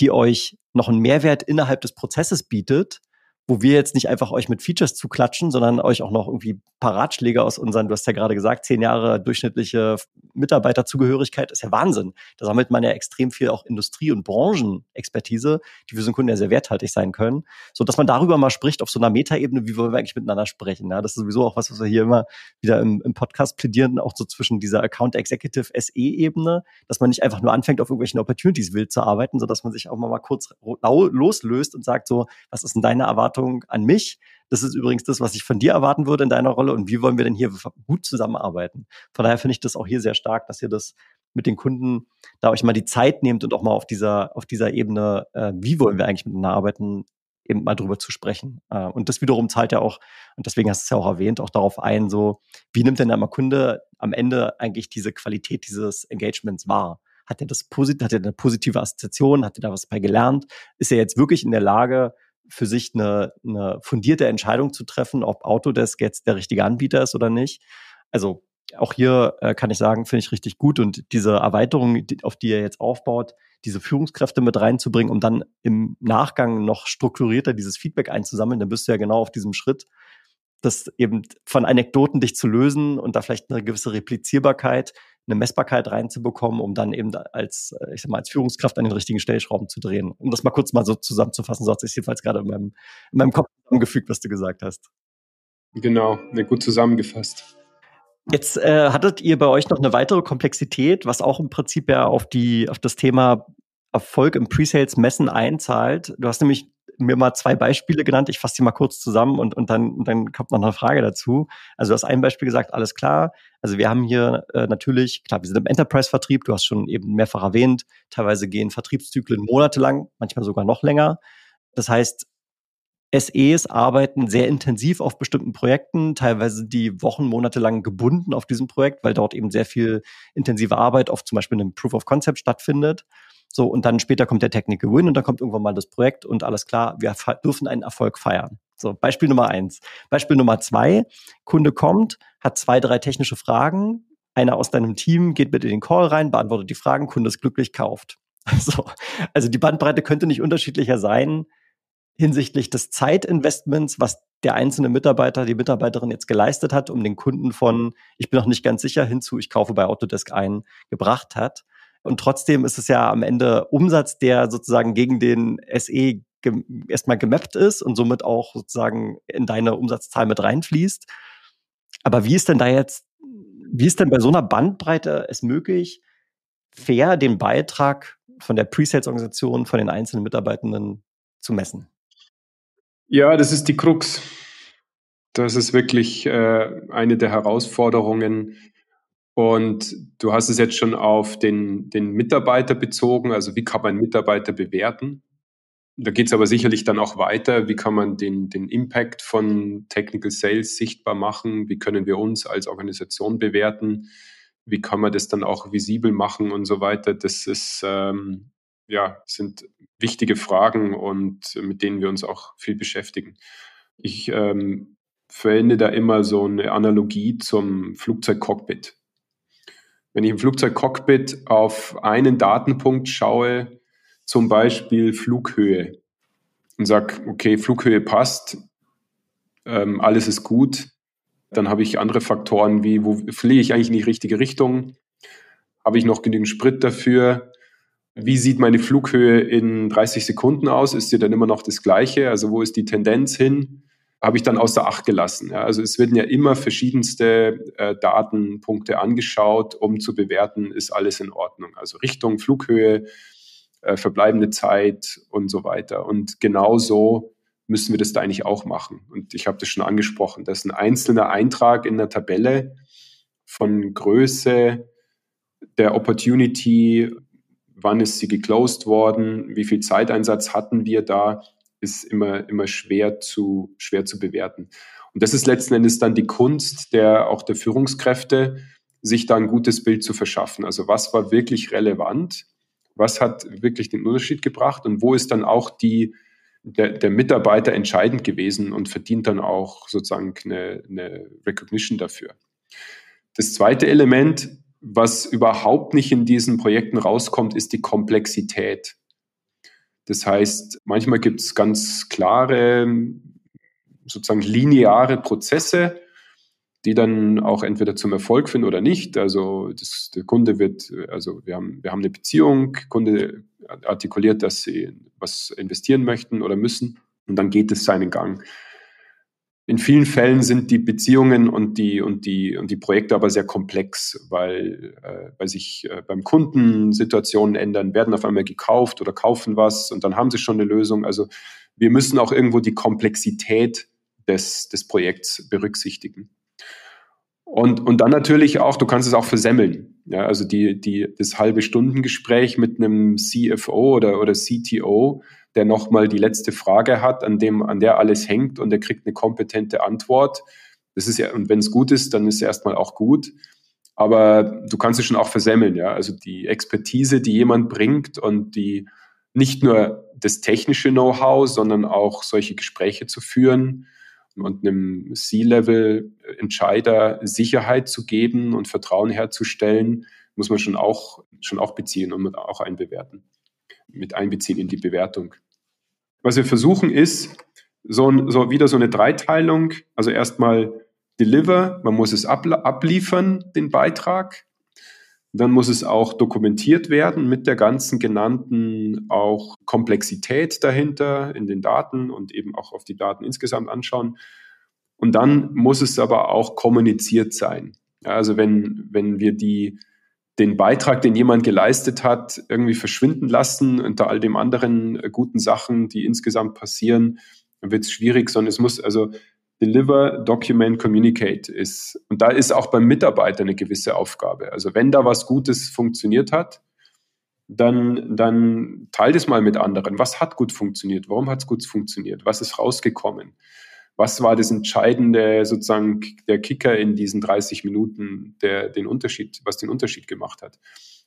die euch noch einen Mehrwert innerhalb des Prozesses bietet wo wir jetzt nicht einfach euch mit Features zuklatschen, sondern euch auch noch irgendwie Paratschläge aus unseren, du hast ja gerade gesagt, zehn Jahre durchschnittliche Mitarbeiterzugehörigkeit ist ja Wahnsinn. Da sammelt man ja extrem viel auch Industrie- und Branchenexpertise, die für so einen Kunden ja sehr werthaltig sein können. So dass man darüber mal spricht auf so einer Metaebene, wie wollen wir eigentlich miteinander sprechen. Ja, das ist sowieso auch was, was wir hier immer wieder im, im Podcast plädieren, auch so zwischen dieser Account Executive SE-Ebene, dass man nicht einfach nur anfängt, auf irgendwelchen Opportunities wild zu arbeiten, sondern dass man sich auch mal, mal kurz loslöst und sagt so, was ist denn deine Erwartung Erwartung an mich. Das ist übrigens das, was ich von dir erwarten würde in deiner Rolle und wie wollen wir denn hier gut zusammenarbeiten. Von daher finde ich das auch hier sehr stark, dass ihr das mit den Kunden da euch mal die Zeit nehmt und auch mal auf dieser, auf dieser Ebene, äh, wie wollen wir eigentlich miteinander arbeiten, eben mal drüber zu sprechen. Äh, und das wiederum zahlt ja auch, und deswegen hast du es ja auch erwähnt, auch darauf ein, so, wie nimmt denn der Kunde am Ende eigentlich diese Qualität dieses Engagements wahr? Hat er das positiv, hat er eine positive Assoziation? Hat er da was bei gelernt? Ist er jetzt wirklich in der Lage, für sich eine, eine fundierte Entscheidung zu treffen, ob Autodesk jetzt der richtige Anbieter ist oder nicht. Also auch hier äh, kann ich sagen, finde ich richtig gut und diese Erweiterung, die, auf die er jetzt aufbaut, diese Führungskräfte mit reinzubringen, um dann im Nachgang noch strukturierter dieses Feedback einzusammeln, dann bist du ja genau auf diesem Schritt, das eben von Anekdoten dich zu lösen und da vielleicht eine gewisse Replizierbarkeit eine Messbarkeit reinzubekommen, um dann eben als, äh, ich sag mal, als Führungskraft an den richtigen Stellschrauben zu drehen. Um das mal kurz mal so zusammenzufassen, so hat sich jedenfalls gerade in meinem, in meinem Kopf zusammengefügt, was du gesagt hast. Genau, gut zusammengefasst. Jetzt äh, hattet ihr bei euch noch eine weitere Komplexität, was auch im Prinzip ja auf die, auf das Thema Erfolg im Presales Messen einzahlt. Du hast nämlich mir mal zwei Beispiele genannt. Ich fasse die mal kurz zusammen und, und dann, und dann kommt noch eine Frage dazu. Also du hast ein Beispiel gesagt, alles klar. Also wir haben hier äh, natürlich, klar, wir sind im Enterprise-Vertrieb, du hast schon eben mehrfach erwähnt, teilweise gehen Vertriebszyklen monatelang, manchmal sogar noch länger. Das heißt, SEs arbeiten sehr intensiv auf bestimmten Projekten, teilweise die Wochen, Monate lang gebunden auf diesem Projekt, weil dort eben sehr viel intensive Arbeit auf zum Beispiel einem Proof of Concept stattfindet. So, und dann später kommt der Technical Win und dann kommt irgendwann mal das Projekt und alles klar, wir dürfen einen Erfolg feiern. So, Beispiel Nummer eins. Beispiel Nummer zwei, Kunde kommt, hat zwei, drei technische Fragen. Einer aus deinem Team geht mit in den Call rein, beantwortet die Fragen, Kunde ist glücklich, kauft. So. Also die Bandbreite könnte nicht unterschiedlicher sein hinsichtlich des Zeitinvestments, was der einzelne Mitarbeiter, die Mitarbeiterin jetzt geleistet hat, um den Kunden von, ich bin noch nicht ganz sicher, hinzu, ich kaufe bei Autodesk ein, gebracht hat. Und trotzdem ist es ja am Ende Umsatz, der sozusagen gegen den SE ge erstmal gemappt ist und somit auch sozusagen in deine Umsatzzahl mit reinfließt. Aber wie ist denn da jetzt, wie ist denn bei so einer Bandbreite es möglich, fair den Beitrag von der Pre-Sales-Organisation, von den einzelnen Mitarbeitenden zu messen? Ja, das ist die Krux. Das ist wirklich äh, eine der Herausforderungen, und du hast es jetzt schon auf den, den Mitarbeiter bezogen, also wie kann man Mitarbeiter bewerten? Da geht es aber sicherlich dann auch weiter. Wie kann man den, den Impact von Technical Sales sichtbar machen? Wie können wir uns als Organisation bewerten? Wie kann man das dann auch visibel machen und so weiter? Das ist, ähm, ja, sind wichtige Fragen und mit denen wir uns auch viel beschäftigen. Ich ähm, verwende da immer so eine Analogie zum Flugzeugcockpit. Wenn ich im Flugzeugcockpit auf einen Datenpunkt schaue, zum Beispiel Flughöhe, und sage, okay, Flughöhe passt, ähm, alles ist gut, dann habe ich andere Faktoren wie, wo fliege ich eigentlich in die richtige Richtung? Habe ich noch genügend Sprit dafür? Wie sieht meine Flughöhe in 30 Sekunden aus? Ist sie dann immer noch das gleiche? Also wo ist die Tendenz hin? Habe ich dann außer Acht gelassen. Ja, also es werden ja immer verschiedenste äh, Datenpunkte angeschaut, um zu bewerten, ist alles in Ordnung. Also Richtung, Flughöhe, äh, verbleibende Zeit und so weiter. Und genauso müssen wir das da eigentlich auch machen. Und ich habe das schon angesprochen, dass ein einzelner Eintrag in der Tabelle von Größe der Opportunity, wann ist sie geclosed worden, wie viel Zeiteinsatz hatten wir da, ist immer, immer schwer zu, schwer zu bewerten. Und das ist letzten Endes dann die Kunst der, auch der Führungskräfte, sich da ein gutes Bild zu verschaffen. Also was war wirklich relevant? Was hat wirklich den Unterschied gebracht? Und wo ist dann auch die, der, der Mitarbeiter entscheidend gewesen und verdient dann auch sozusagen eine, eine Recognition dafür? Das zweite Element, was überhaupt nicht in diesen Projekten rauskommt, ist die Komplexität. Das heißt, manchmal gibt es ganz klare, sozusagen lineare Prozesse, die dann auch entweder zum Erfolg führen oder nicht. Also das, der Kunde wird, also wir haben, wir haben eine Beziehung, Kunde artikuliert, dass sie was investieren möchten oder müssen und dann geht es seinen Gang. In vielen Fällen sind die Beziehungen und die, und die, und die Projekte aber sehr komplex, weil, äh, weil sich äh, beim Kunden Situationen ändern, werden auf einmal gekauft oder kaufen was und dann haben sie schon eine Lösung. Also wir müssen auch irgendwo die Komplexität des, des Projekts berücksichtigen. Und, und dann natürlich auch, du kannst es auch versemmeln. Ja, also die, die, das halbe Stundengespräch mit einem CFO oder, oder CTO, der nochmal die letzte Frage hat, an dem, an der alles hängt und der kriegt eine kompetente Antwort. Das ist ja, und wenn es gut ist, dann ist es erstmal auch gut. Aber du kannst es schon auch versemmeln, ja. Also die Expertise, die jemand bringt und die nicht nur das technische Know-how, sondern auch solche Gespräche zu führen und einem C-Level-Entscheider Sicherheit zu geben und Vertrauen herzustellen, muss man schon auch, schon auch beziehen und auch einbewerten, mit einbeziehen in die Bewertung. Was wir versuchen ist, so, so wieder so eine Dreiteilung. Also erstmal deliver, man muss es abliefern, den Beitrag. Dann muss es auch dokumentiert werden mit der ganzen genannten auch Komplexität dahinter in den Daten und eben auch auf die Daten insgesamt anschauen. Und dann muss es aber auch kommuniziert sein. Also wenn, wenn wir die den Beitrag, den jemand geleistet hat, irgendwie verschwinden lassen unter all dem anderen äh, guten Sachen, die insgesamt passieren, dann wird es schwierig, sondern es muss also Deliver, Document, Communicate ist. Und da ist auch beim Mitarbeiter eine gewisse Aufgabe. Also wenn da was Gutes funktioniert hat, dann, dann teilt es mal mit anderen. Was hat gut funktioniert? Warum hat es gut funktioniert? Was ist rausgekommen? Was war das entscheidende, sozusagen der Kicker in diesen 30 Minuten, der den Unterschied, was den Unterschied gemacht hat.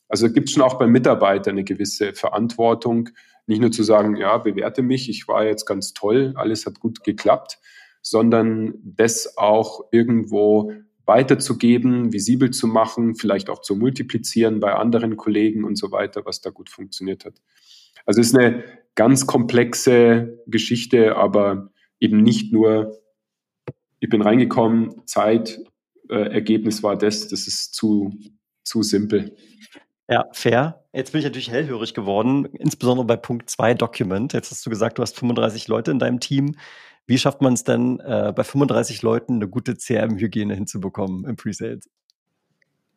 Also gibt es schon auch beim Mitarbeiter eine gewisse Verantwortung, nicht nur zu sagen, ja, bewerte mich, ich war jetzt ganz toll, alles hat gut geklappt, sondern das auch irgendwo weiterzugeben, visibel zu machen, vielleicht auch zu multiplizieren bei anderen Kollegen und so weiter, was da gut funktioniert hat. Also ist eine ganz komplexe Geschichte, aber eben nicht nur, ich bin reingekommen, Zeit, äh, Ergebnis war das, das ist zu, zu simpel. Ja, fair. Jetzt bin ich natürlich hellhörig geworden, insbesondere bei Punkt 2 Document. Jetzt hast du gesagt, du hast 35 Leute in deinem Team. Wie schafft man es denn, äh, bei 35 Leuten eine gute CRM-Hygiene hinzubekommen im Presales?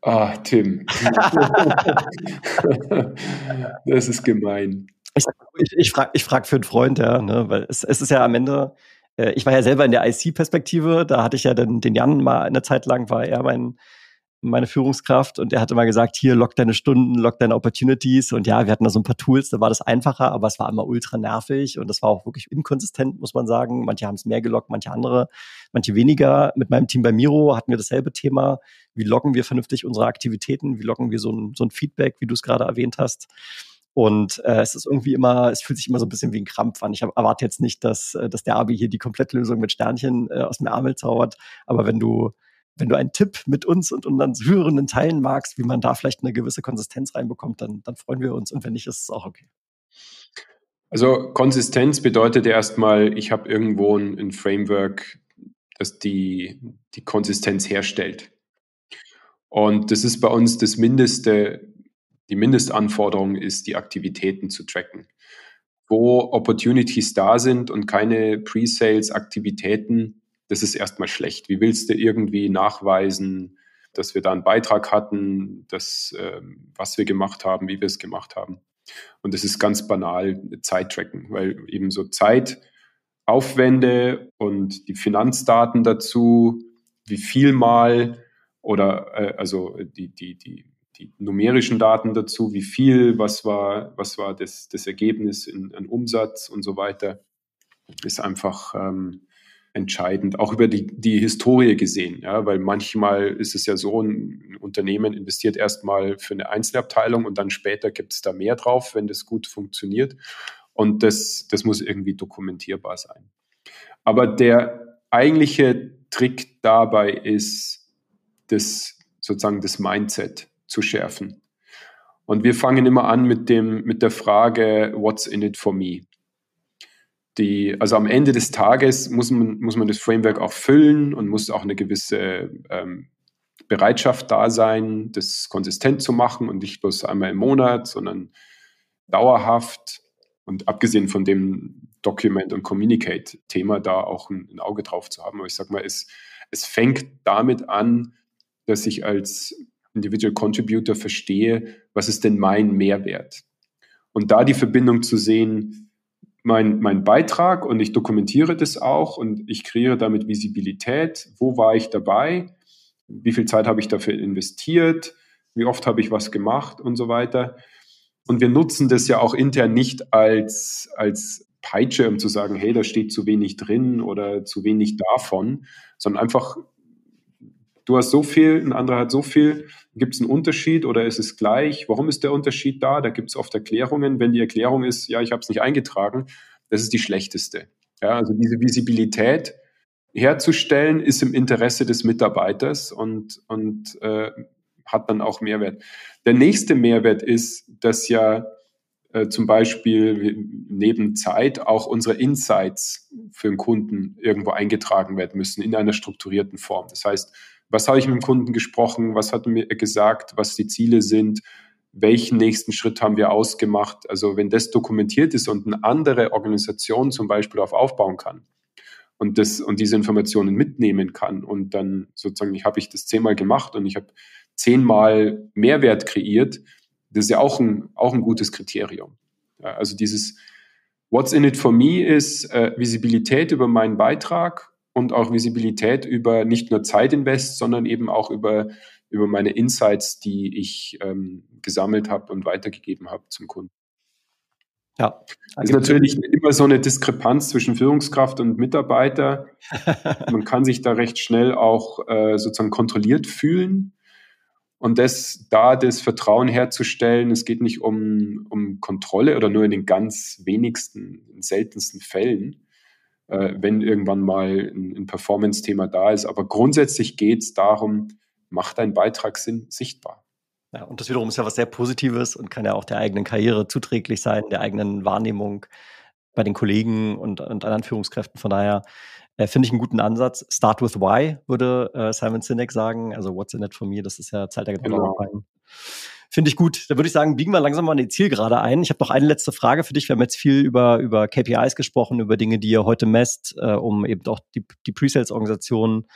Ah, Tim. das ist gemein. Ich, ich, ich frage ich frag für einen Freund, ja, ne, weil es, es ist ja am Ende, äh, ich war ja selber in der IC-Perspektive, da hatte ich ja den, den Jan mal eine Zeit lang, war er mein, meine Führungskraft und er hatte mal gesagt, hier lock deine Stunden, lock deine Opportunities und ja, wir hatten da so ein paar Tools, da war das einfacher, aber es war immer ultra nervig und das war auch wirklich inkonsistent, muss man sagen. Manche haben es mehr gelockt, manche andere, manche weniger. Mit meinem Team bei Miro hatten wir dasselbe Thema. Wie loggen wir vernünftig unsere Aktivitäten? Wie loggen wir so ein, so ein Feedback, wie du es gerade erwähnt hast? Und äh, es ist irgendwie immer, es fühlt sich immer so ein bisschen wie ein Krampf an. Ich erwarte jetzt nicht, dass, äh, dass der Abi hier die Komplettlösung mit Sternchen äh, aus dem Ärmel zaubert. Aber wenn du, wenn du einen Tipp mit uns und unseren Hörenden teilen magst, wie man da vielleicht eine gewisse Konsistenz reinbekommt, dann, dann freuen wir uns. Und wenn nicht, ist es auch okay. Also Konsistenz bedeutet erstmal, ich habe irgendwo ein, ein, Framework, das die, die Konsistenz herstellt. Und das ist bei uns das Mindeste, die Mindestanforderung ist, die Aktivitäten zu tracken. Wo Opportunities da sind und keine Pre-Sales-Aktivitäten, das ist erstmal schlecht. Wie willst du irgendwie nachweisen, dass wir da einen Beitrag hatten, dass, äh, was wir gemacht haben, wie wir es gemacht haben? Und das ist ganz banal Zeit-Tracken, weil eben so Zeitaufwände und die Finanzdaten dazu, wie viel mal oder äh, also die, die, die die numerischen Daten dazu, wie viel, was war, was war das, das Ergebnis in, in Umsatz und so weiter, ist einfach ähm, entscheidend, auch über die, die Historie gesehen, ja, weil manchmal ist es ja so, ein Unternehmen investiert erstmal für eine Einzelabteilung und dann später gibt es da mehr drauf, wenn das gut funktioniert. Und das, das muss irgendwie dokumentierbar sein. Aber der eigentliche Trick dabei ist, das sozusagen das Mindset zu schärfen. Und wir fangen immer an mit, dem, mit der Frage, what's in it for me? Die, also am Ende des Tages muss man, muss man das Framework auch füllen und muss auch eine gewisse ähm, Bereitschaft da sein, das konsistent zu machen und nicht bloß einmal im Monat, sondern dauerhaft und abgesehen von dem Document- und Communicate-Thema da auch ein, ein, Auge drauf zu haben. Aber ich sage mal, es, es fängt damit an, dass ich als Individual Contributor verstehe, was ist denn mein Mehrwert? Und da die Verbindung zu sehen, mein, mein Beitrag und ich dokumentiere das auch und ich kreiere damit Visibilität. Wo war ich dabei? Wie viel Zeit habe ich dafür investiert? Wie oft habe ich was gemacht und so weiter? Und wir nutzen das ja auch intern nicht als, als Peitsche, um zu sagen, hey, da steht zu wenig drin oder zu wenig davon, sondern einfach du hast so viel, ein anderer hat so viel, gibt es einen Unterschied oder ist es gleich? Warum ist der Unterschied da? Da gibt es oft Erklärungen. Wenn die Erklärung ist, ja, ich habe es nicht eingetragen, das ist die schlechteste. Ja, also diese Visibilität herzustellen, ist im Interesse des Mitarbeiters und, und äh, hat dann auch Mehrwert. Der nächste Mehrwert ist, dass ja äh, zum Beispiel neben Zeit auch unsere Insights für den Kunden irgendwo eingetragen werden müssen in einer strukturierten Form. Das heißt, was habe ich mit dem Kunden gesprochen, was hat er mir gesagt, was die Ziele sind, welchen nächsten Schritt haben wir ausgemacht. Also wenn das dokumentiert ist und eine andere Organisation zum Beispiel darauf aufbauen kann und, das, und diese Informationen mitnehmen kann und dann sozusagen, ich habe ich das zehnmal gemacht und ich habe zehnmal Mehrwert kreiert, das ist ja auch ein, auch ein gutes Kriterium. Also dieses What's in it for me ist äh, Visibilität über meinen Beitrag und auch Visibilität über nicht nur Zeitinvest, sondern eben auch über, über meine Insights, die ich ähm, gesammelt habe und weitergegeben habe zum Kunden. Ja. Es ist natürlich immer so eine Diskrepanz zwischen Führungskraft und Mitarbeiter. Man kann sich da recht schnell auch äh, sozusagen kontrolliert fühlen. Und das, da das Vertrauen herzustellen, es geht nicht um, um Kontrolle oder nur in den ganz wenigsten, seltensten Fällen, äh, wenn irgendwann mal ein, ein Performance-Thema da ist. Aber grundsätzlich geht es darum, macht dein Beitrag Sinn, sichtbar. Ja, und das wiederum ist ja was sehr Positives und kann ja auch der eigenen Karriere zuträglich sein, der eigenen Wahrnehmung bei den Kollegen und, und anderen Führungskräften. Von daher äh, finde ich einen guten Ansatz. Start with why, würde äh, Simon Sinek sagen. Also what's in it for me, das ist ja Zeit der genau. Finde ich gut. Da würde ich sagen, biegen wir langsam mal in die Zielgerade ein. Ich habe noch eine letzte Frage für dich. Wir haben jetzt viel über, über KPIs gesprochen, über Dinge, die ihr heute messt, äh, um eben auch die, die Pre-Sales-Organisationen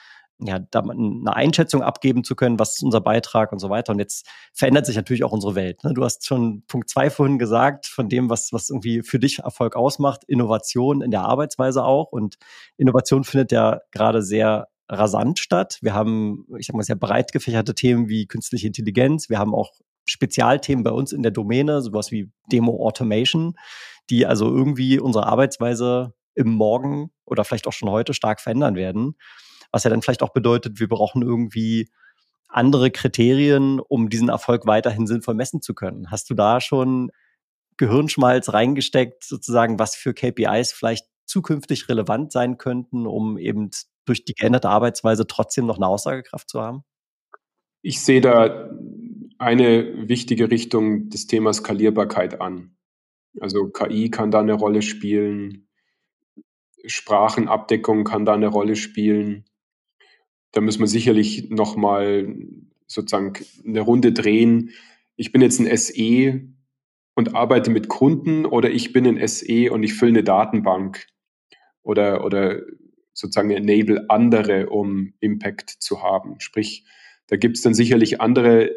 ja, da eine Einschätzung abgeben zu können, was ist unser Beitrag und so weiter. Und jetzt verändert sich natürlich auch unsere Welt. Ne? Du hast schon Punkt zwei vorhin gesagt, von dem, was, was irgendwie für dich Erfolg ausmacht, Innovation in der Arbeitsweise auch. Und Innovation findet ja gerade sehr rasant statt. Wir haben, ich sag mal, sehr breit gefächerte Themen wie künstliche Intelligenz. Wir haben auch Spezialthemen bei uns in der Domäne, sowas wie Demo Automation, die also irgendwie unsere Arbeitsweise im Morgen oder vielleicht auch schon heute stark verändern werden. Was ja dann vielleicht auch bedeutet, wir brauchen irgendwie andere Kriterien, um diesen Erfolg weiterhin sinnvoll messen zu können. Hast du da schon Gehirnschmalz reingesteckt, sozusagen, was für KPIs vielleicht zukünftig relevant sein könnten, um eben durch die geänderte Arbeitsweise trotzdem noch eine Aussagekraft zu haben? Ich sehe da eine wichtige Richtung des Themas Skalierbarkeit an. Also KI kann da eine Rolle spielen, Sprachenabdeckung kann da eine Rolle spielen. Da muss man sicherlich nochmal sozusagen eine Runde drehen. Ich bin jetzt ein SE und arbeite mit Kunden oder ich bin ein SE und ich fülle eine Datenbank oder, oder sozusagen enable andere, um Impact zu haben. Sprich, da gibt es dann sicherlich andere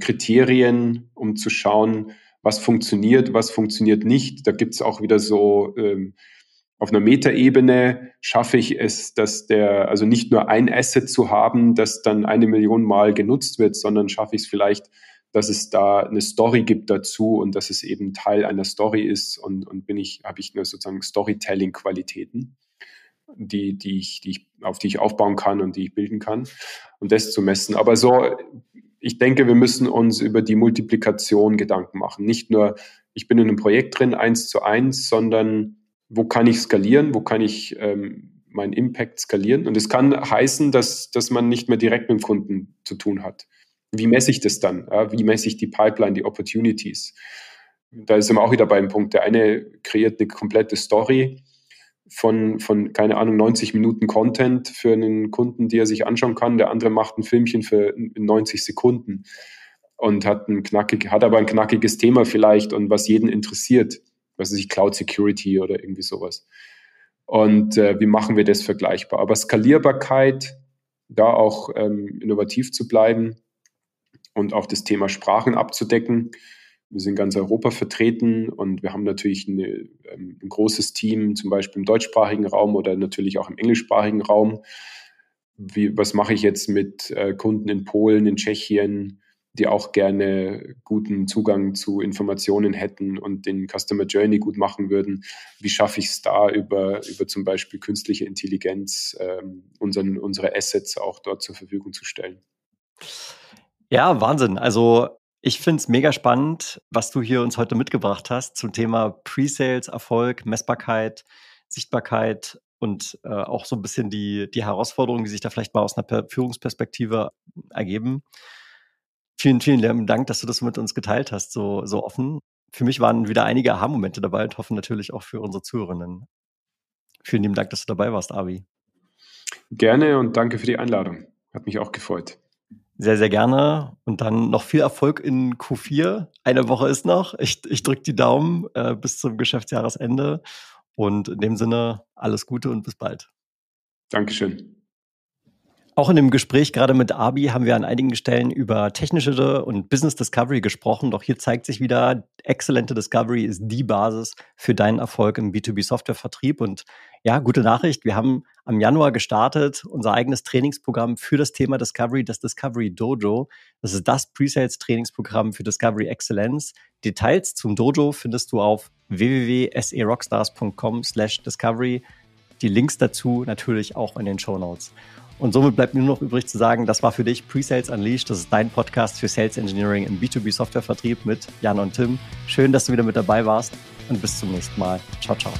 Kriterien, um zu schauen, was funktioniert, was funktioniert nicht. Da gibt es auch wieder so ähm, auf einer Metaebene schaffe ich es, dass der, also nicht nur ein Asset zu haben, das dann eine Million Mal genutzt wird, sondern schaffe ich es vielleicht, dass es da eine Story gibt dazu und dass es eben Teil einer Story ist und, und bin ich, habe ich nur sozusagen Storytelling-Qualitäten, die, die ich, die ich, auf die ich aufbauen kann und die ich bilden kann und das zu messen. Aber so, ich denke, wir müssen uns über die Multiplikation Gedanken machen. Nicht nur, ich bin in einem Projekt drin, eins zu eins, sondern wo kann ich skalieren, wo kann ich ähm, meinen Impact skalieren. Und es kann heißen, dass, dass man nicht mehr direkt mit dem Kunden zu tun hat. Wie messe ich das dann? Ja, wie messe ich die Pipeline, die Opportunities? Da sind wir auch wieder beim Punkt. Der eine kreiert eine komplette Story von, von, keine Ahnung, 90 Minuten Content für einen Kunden, die er sich anschauen kann. Der andere macht ein Filmchen für 90 Sekunden und hat ein knackig, hat aber ein knackiges Thema vielleicht und was jeden interessiert was ich, Cloud Security oder irgendwie sowas. Und äh, wie machen wir das vergleichbar? Aber Skalierbarkeit, da auch ähm, innovativ zu bleiben und auch das Thema Sprachen abzudecken. Wir sind ganz Europa vertreten und wir haben natürlich eine, ähm, ein großes Team, zum Beispiel im deutschsprachigen Raum oder natürlich auch im englischsprachigen Raum. Wie, was mache ich jetzt mit äh, Kunden in Polen, in Tschechien, die auch gerne guten Zugang zu Informationen hätten und den Customer Journey gut machen würden. Wie schaffe ich es da über, über zum Beispiel künstliche Intelligenz, ähm, unseren, unsere Assets auch dort zur Verfügung zu stellen? Ja, Wahnsinn. Also ich finde es mega spannend, was du hier uns heute mitgebracht hast zum Thema Pre-Sales, Erfolg, Messbarkeit, Sichtbarkeit und äh, auch so ein bisschen die, die Herausforderungen, die sich da vielleicht mal aus einer Führungsperspektive ergeben. Vielen, vielen Dank, dass du das mit uns geteilt hast, so, so offen. Für mich waren wieder einige Aha-Momente dabei und hoffe natürlich auch für unsere Zuhörerinnen. Vielen lieben Dank, dass du dabei warst, Avi. Gerne und danke für die Einladung. Hat mich auch gefreut. Sehr, sehr gerne. Und dann noch viel Erfolg in Q4. Eine Woche ist noch. Ich, ich drücke die Daumen äh, bis zum Geschäftsjahresende. Und in dem Sinne, alles Gute und bis bald. Dankeschön. Auch in dem Gespräch gerade mit Abi haben wir an einigen Stellen über technische und Business Discovery gesprochen. Doch hier zeigt sich wieder, exzellente Discovery ist die Basis für deinen Erfolg im B2B-Software-Vertrieb. Und ja, gute Nachricht. Wir haben am Januar gestartet unser eigenes Trainingsprogramm für das Thema Discovery, das Discovery Dojo. Das ist das Pre-Sales-Trainingsprogramm für Discovery Excellence. Details zum Dojo findest du auf www.serockstars.com slash discovery. Die Links dazu natürlich auch in den Show Notes. Und somit bleibt mir nur noch übrig zu sagen, das war für dich Pre-Sales Unleashed. Das ist dein Podcast für Sales Engineering im B2B Software Vertrieb mit Jan und Tim. Schön, dass du wieder mit dabei warst und bis zum nächsten Mal. Ciao, ciao.